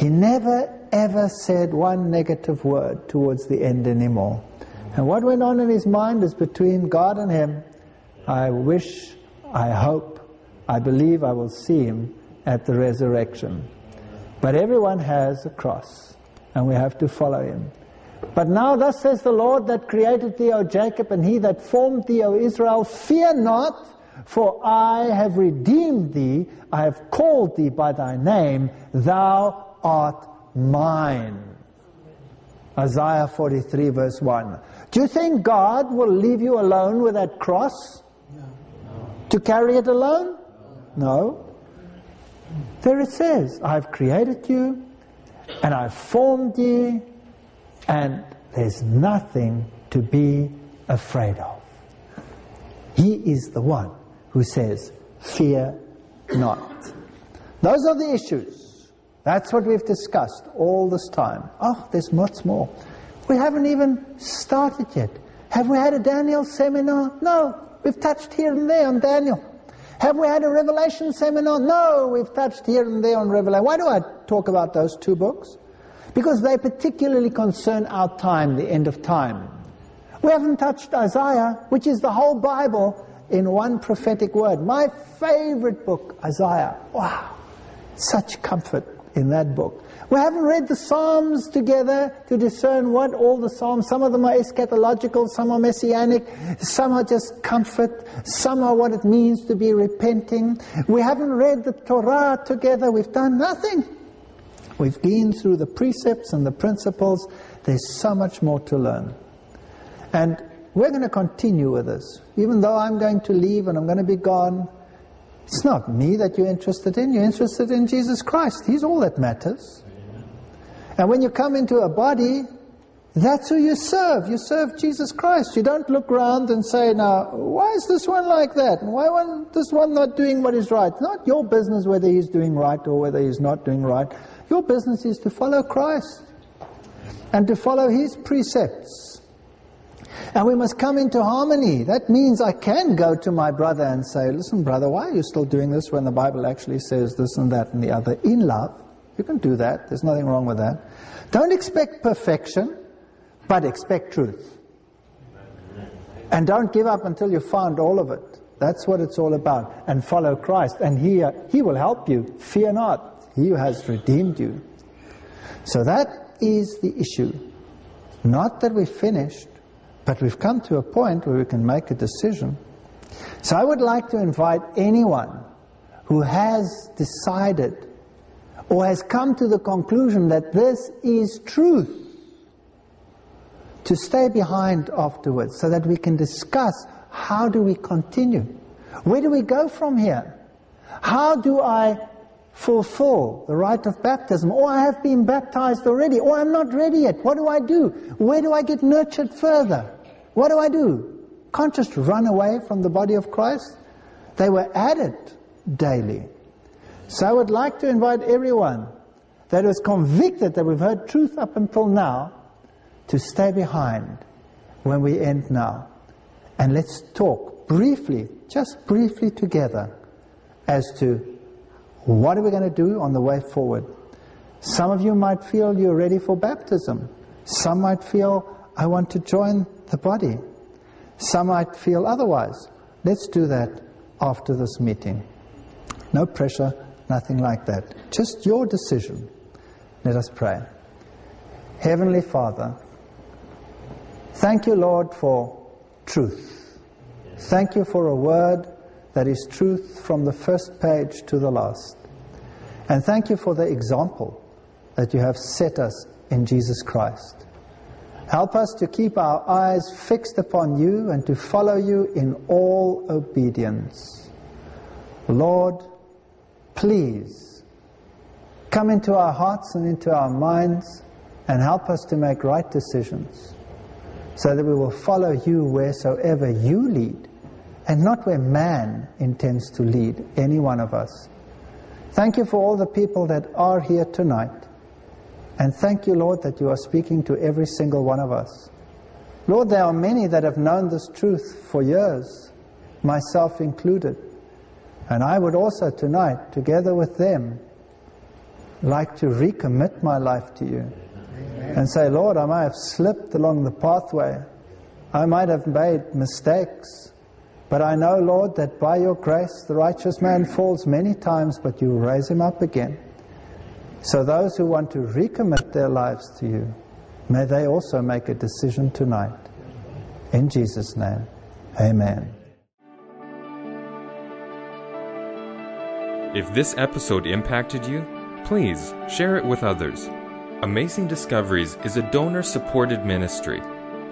he never ever said one negative word towards the end anymore. And what went on in his mind is between God and him. I wish, I hope, I believe I will see him at the resurrection. But everyone has a cross, and we have to follow him. But now thus says the Lord that created thee, O Jacob, and he that formed thee, O Israel, fear not, for I have redeemed thee, I have called thee by thy name, thou art mine. Isaiah 43 verse 1. Do you think God will leave you alone with that cross? No. To carry it alone? No. There it says, I've created you, and I've formed you, and there's nothing to be afraid of. He is the one who says, Fear not. Those are the issues. That's what we've discussed all this time. Oh, there's much more. We haven't even started yet. Have we had a Daniel seminar? No. We've touched here and there on Daniel. Have we had a Revelation seminar? No. We've touched here and there on Revelation. Why do I talk about those two books? because they particularly concern our time, the end of time. We haven't touched Isaiah, which is the whole Bible in one prophetic word. My favorite book, Isaiah. Wow, such comfort in that book. We haven't read the Psalms together to discern what all the Psalms, some of them are eschatological, some are messianic, some are just comfort, some are what it means to be repenting. We haven't read the Torah together, we've done nothing. We've been through the precepts and the principles. There's so much more to learn. And we're going to continue with this. Even though I'm going to leave and I'm going to be gone, it's not me that you're interested in. You're interested in Jesus Christ. He's all that matters. And when you come into a body, that's who you serve. You serve Jesus Christ. You don't look around and say, now, why is this one like that? Why one, this one not doing what is right? It's not your business whether he's doing right or whether he's not doing right. Your business is to follow Christ and to follow His precepts. And we must come into harmony. That means I can go to my brother and say, listen, brother, why are you still doing this when the Bible actually says this and that and the other? In love. You can do that. There's nothing wrong with that. Don't expect perfection, but expect truth. And don't give up until you find all of it. That's what it's all about. And follow Christ. And He, uh, he will help you. Fear not. He has redeemed you. So that is the issue. Not that we've finished, but we've come to a point where we can make a decision. So I would like to invite anyone who has decided or has come to the conclusion that this is truth to stay behind afterwards so that we can discuss how do we continue? Where do we go from here? How do I fulfill the rite of baptism? Or I have been baptized already, or I'm not ready yet. What do I do? Where do I get nurtured further? What do I do? Can't just run away from the body of Christ. They were added daily. So I would like to invite everyone that is convicted that we've heard truth up until now to stay behind when we end now. And let's talk briefly, just briefly together, as to what are we going to do on the way forward. Some of you might feel you're ready for baptism. Some might feel, I want to join the body. Some might feel otherwise. Let's do that after this meeting. No pressure, nothing like that. Just your decision. Let us pray. Heavenly Father, thank you, Lord, for truth. Thank you for a word that is truth from the first page to the last. And thank you for the example that you have set us in Jesus Christ. Help us to keep our eyes fixed upon you and to follow you in all obedience. Lord, please come into our hearts and into our minds and help us to make right decisions so that we will follow you wheresoever you lead and not where man intends to lead any one of us. Thank you for all the people that are here tonight. And thank you, Lord, that you are speaking to every single one of us. Lord, there are many that have known this truth for years, myself included. And I would also tonight, together with them, like to recommit my life to you Amen. and say, Lord, I might have slipped along the pathway. I might have made mistakes. But I know, Lord, that by your grace the righteous man falls many times, but you raise him up again. So those who want to recommit their lives to you, may they also make a decision tonight. In Jesus' name, amen. If this episode impacted you, please share it with others. Amazing Discoveries is a donor supported ministry.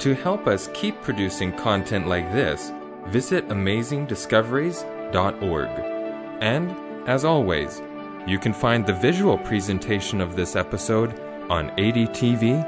To help us keep producing content like this, visit amazingdiscoveries.org. And, as always, you can find the visual presentation of this episode on adtv.watch.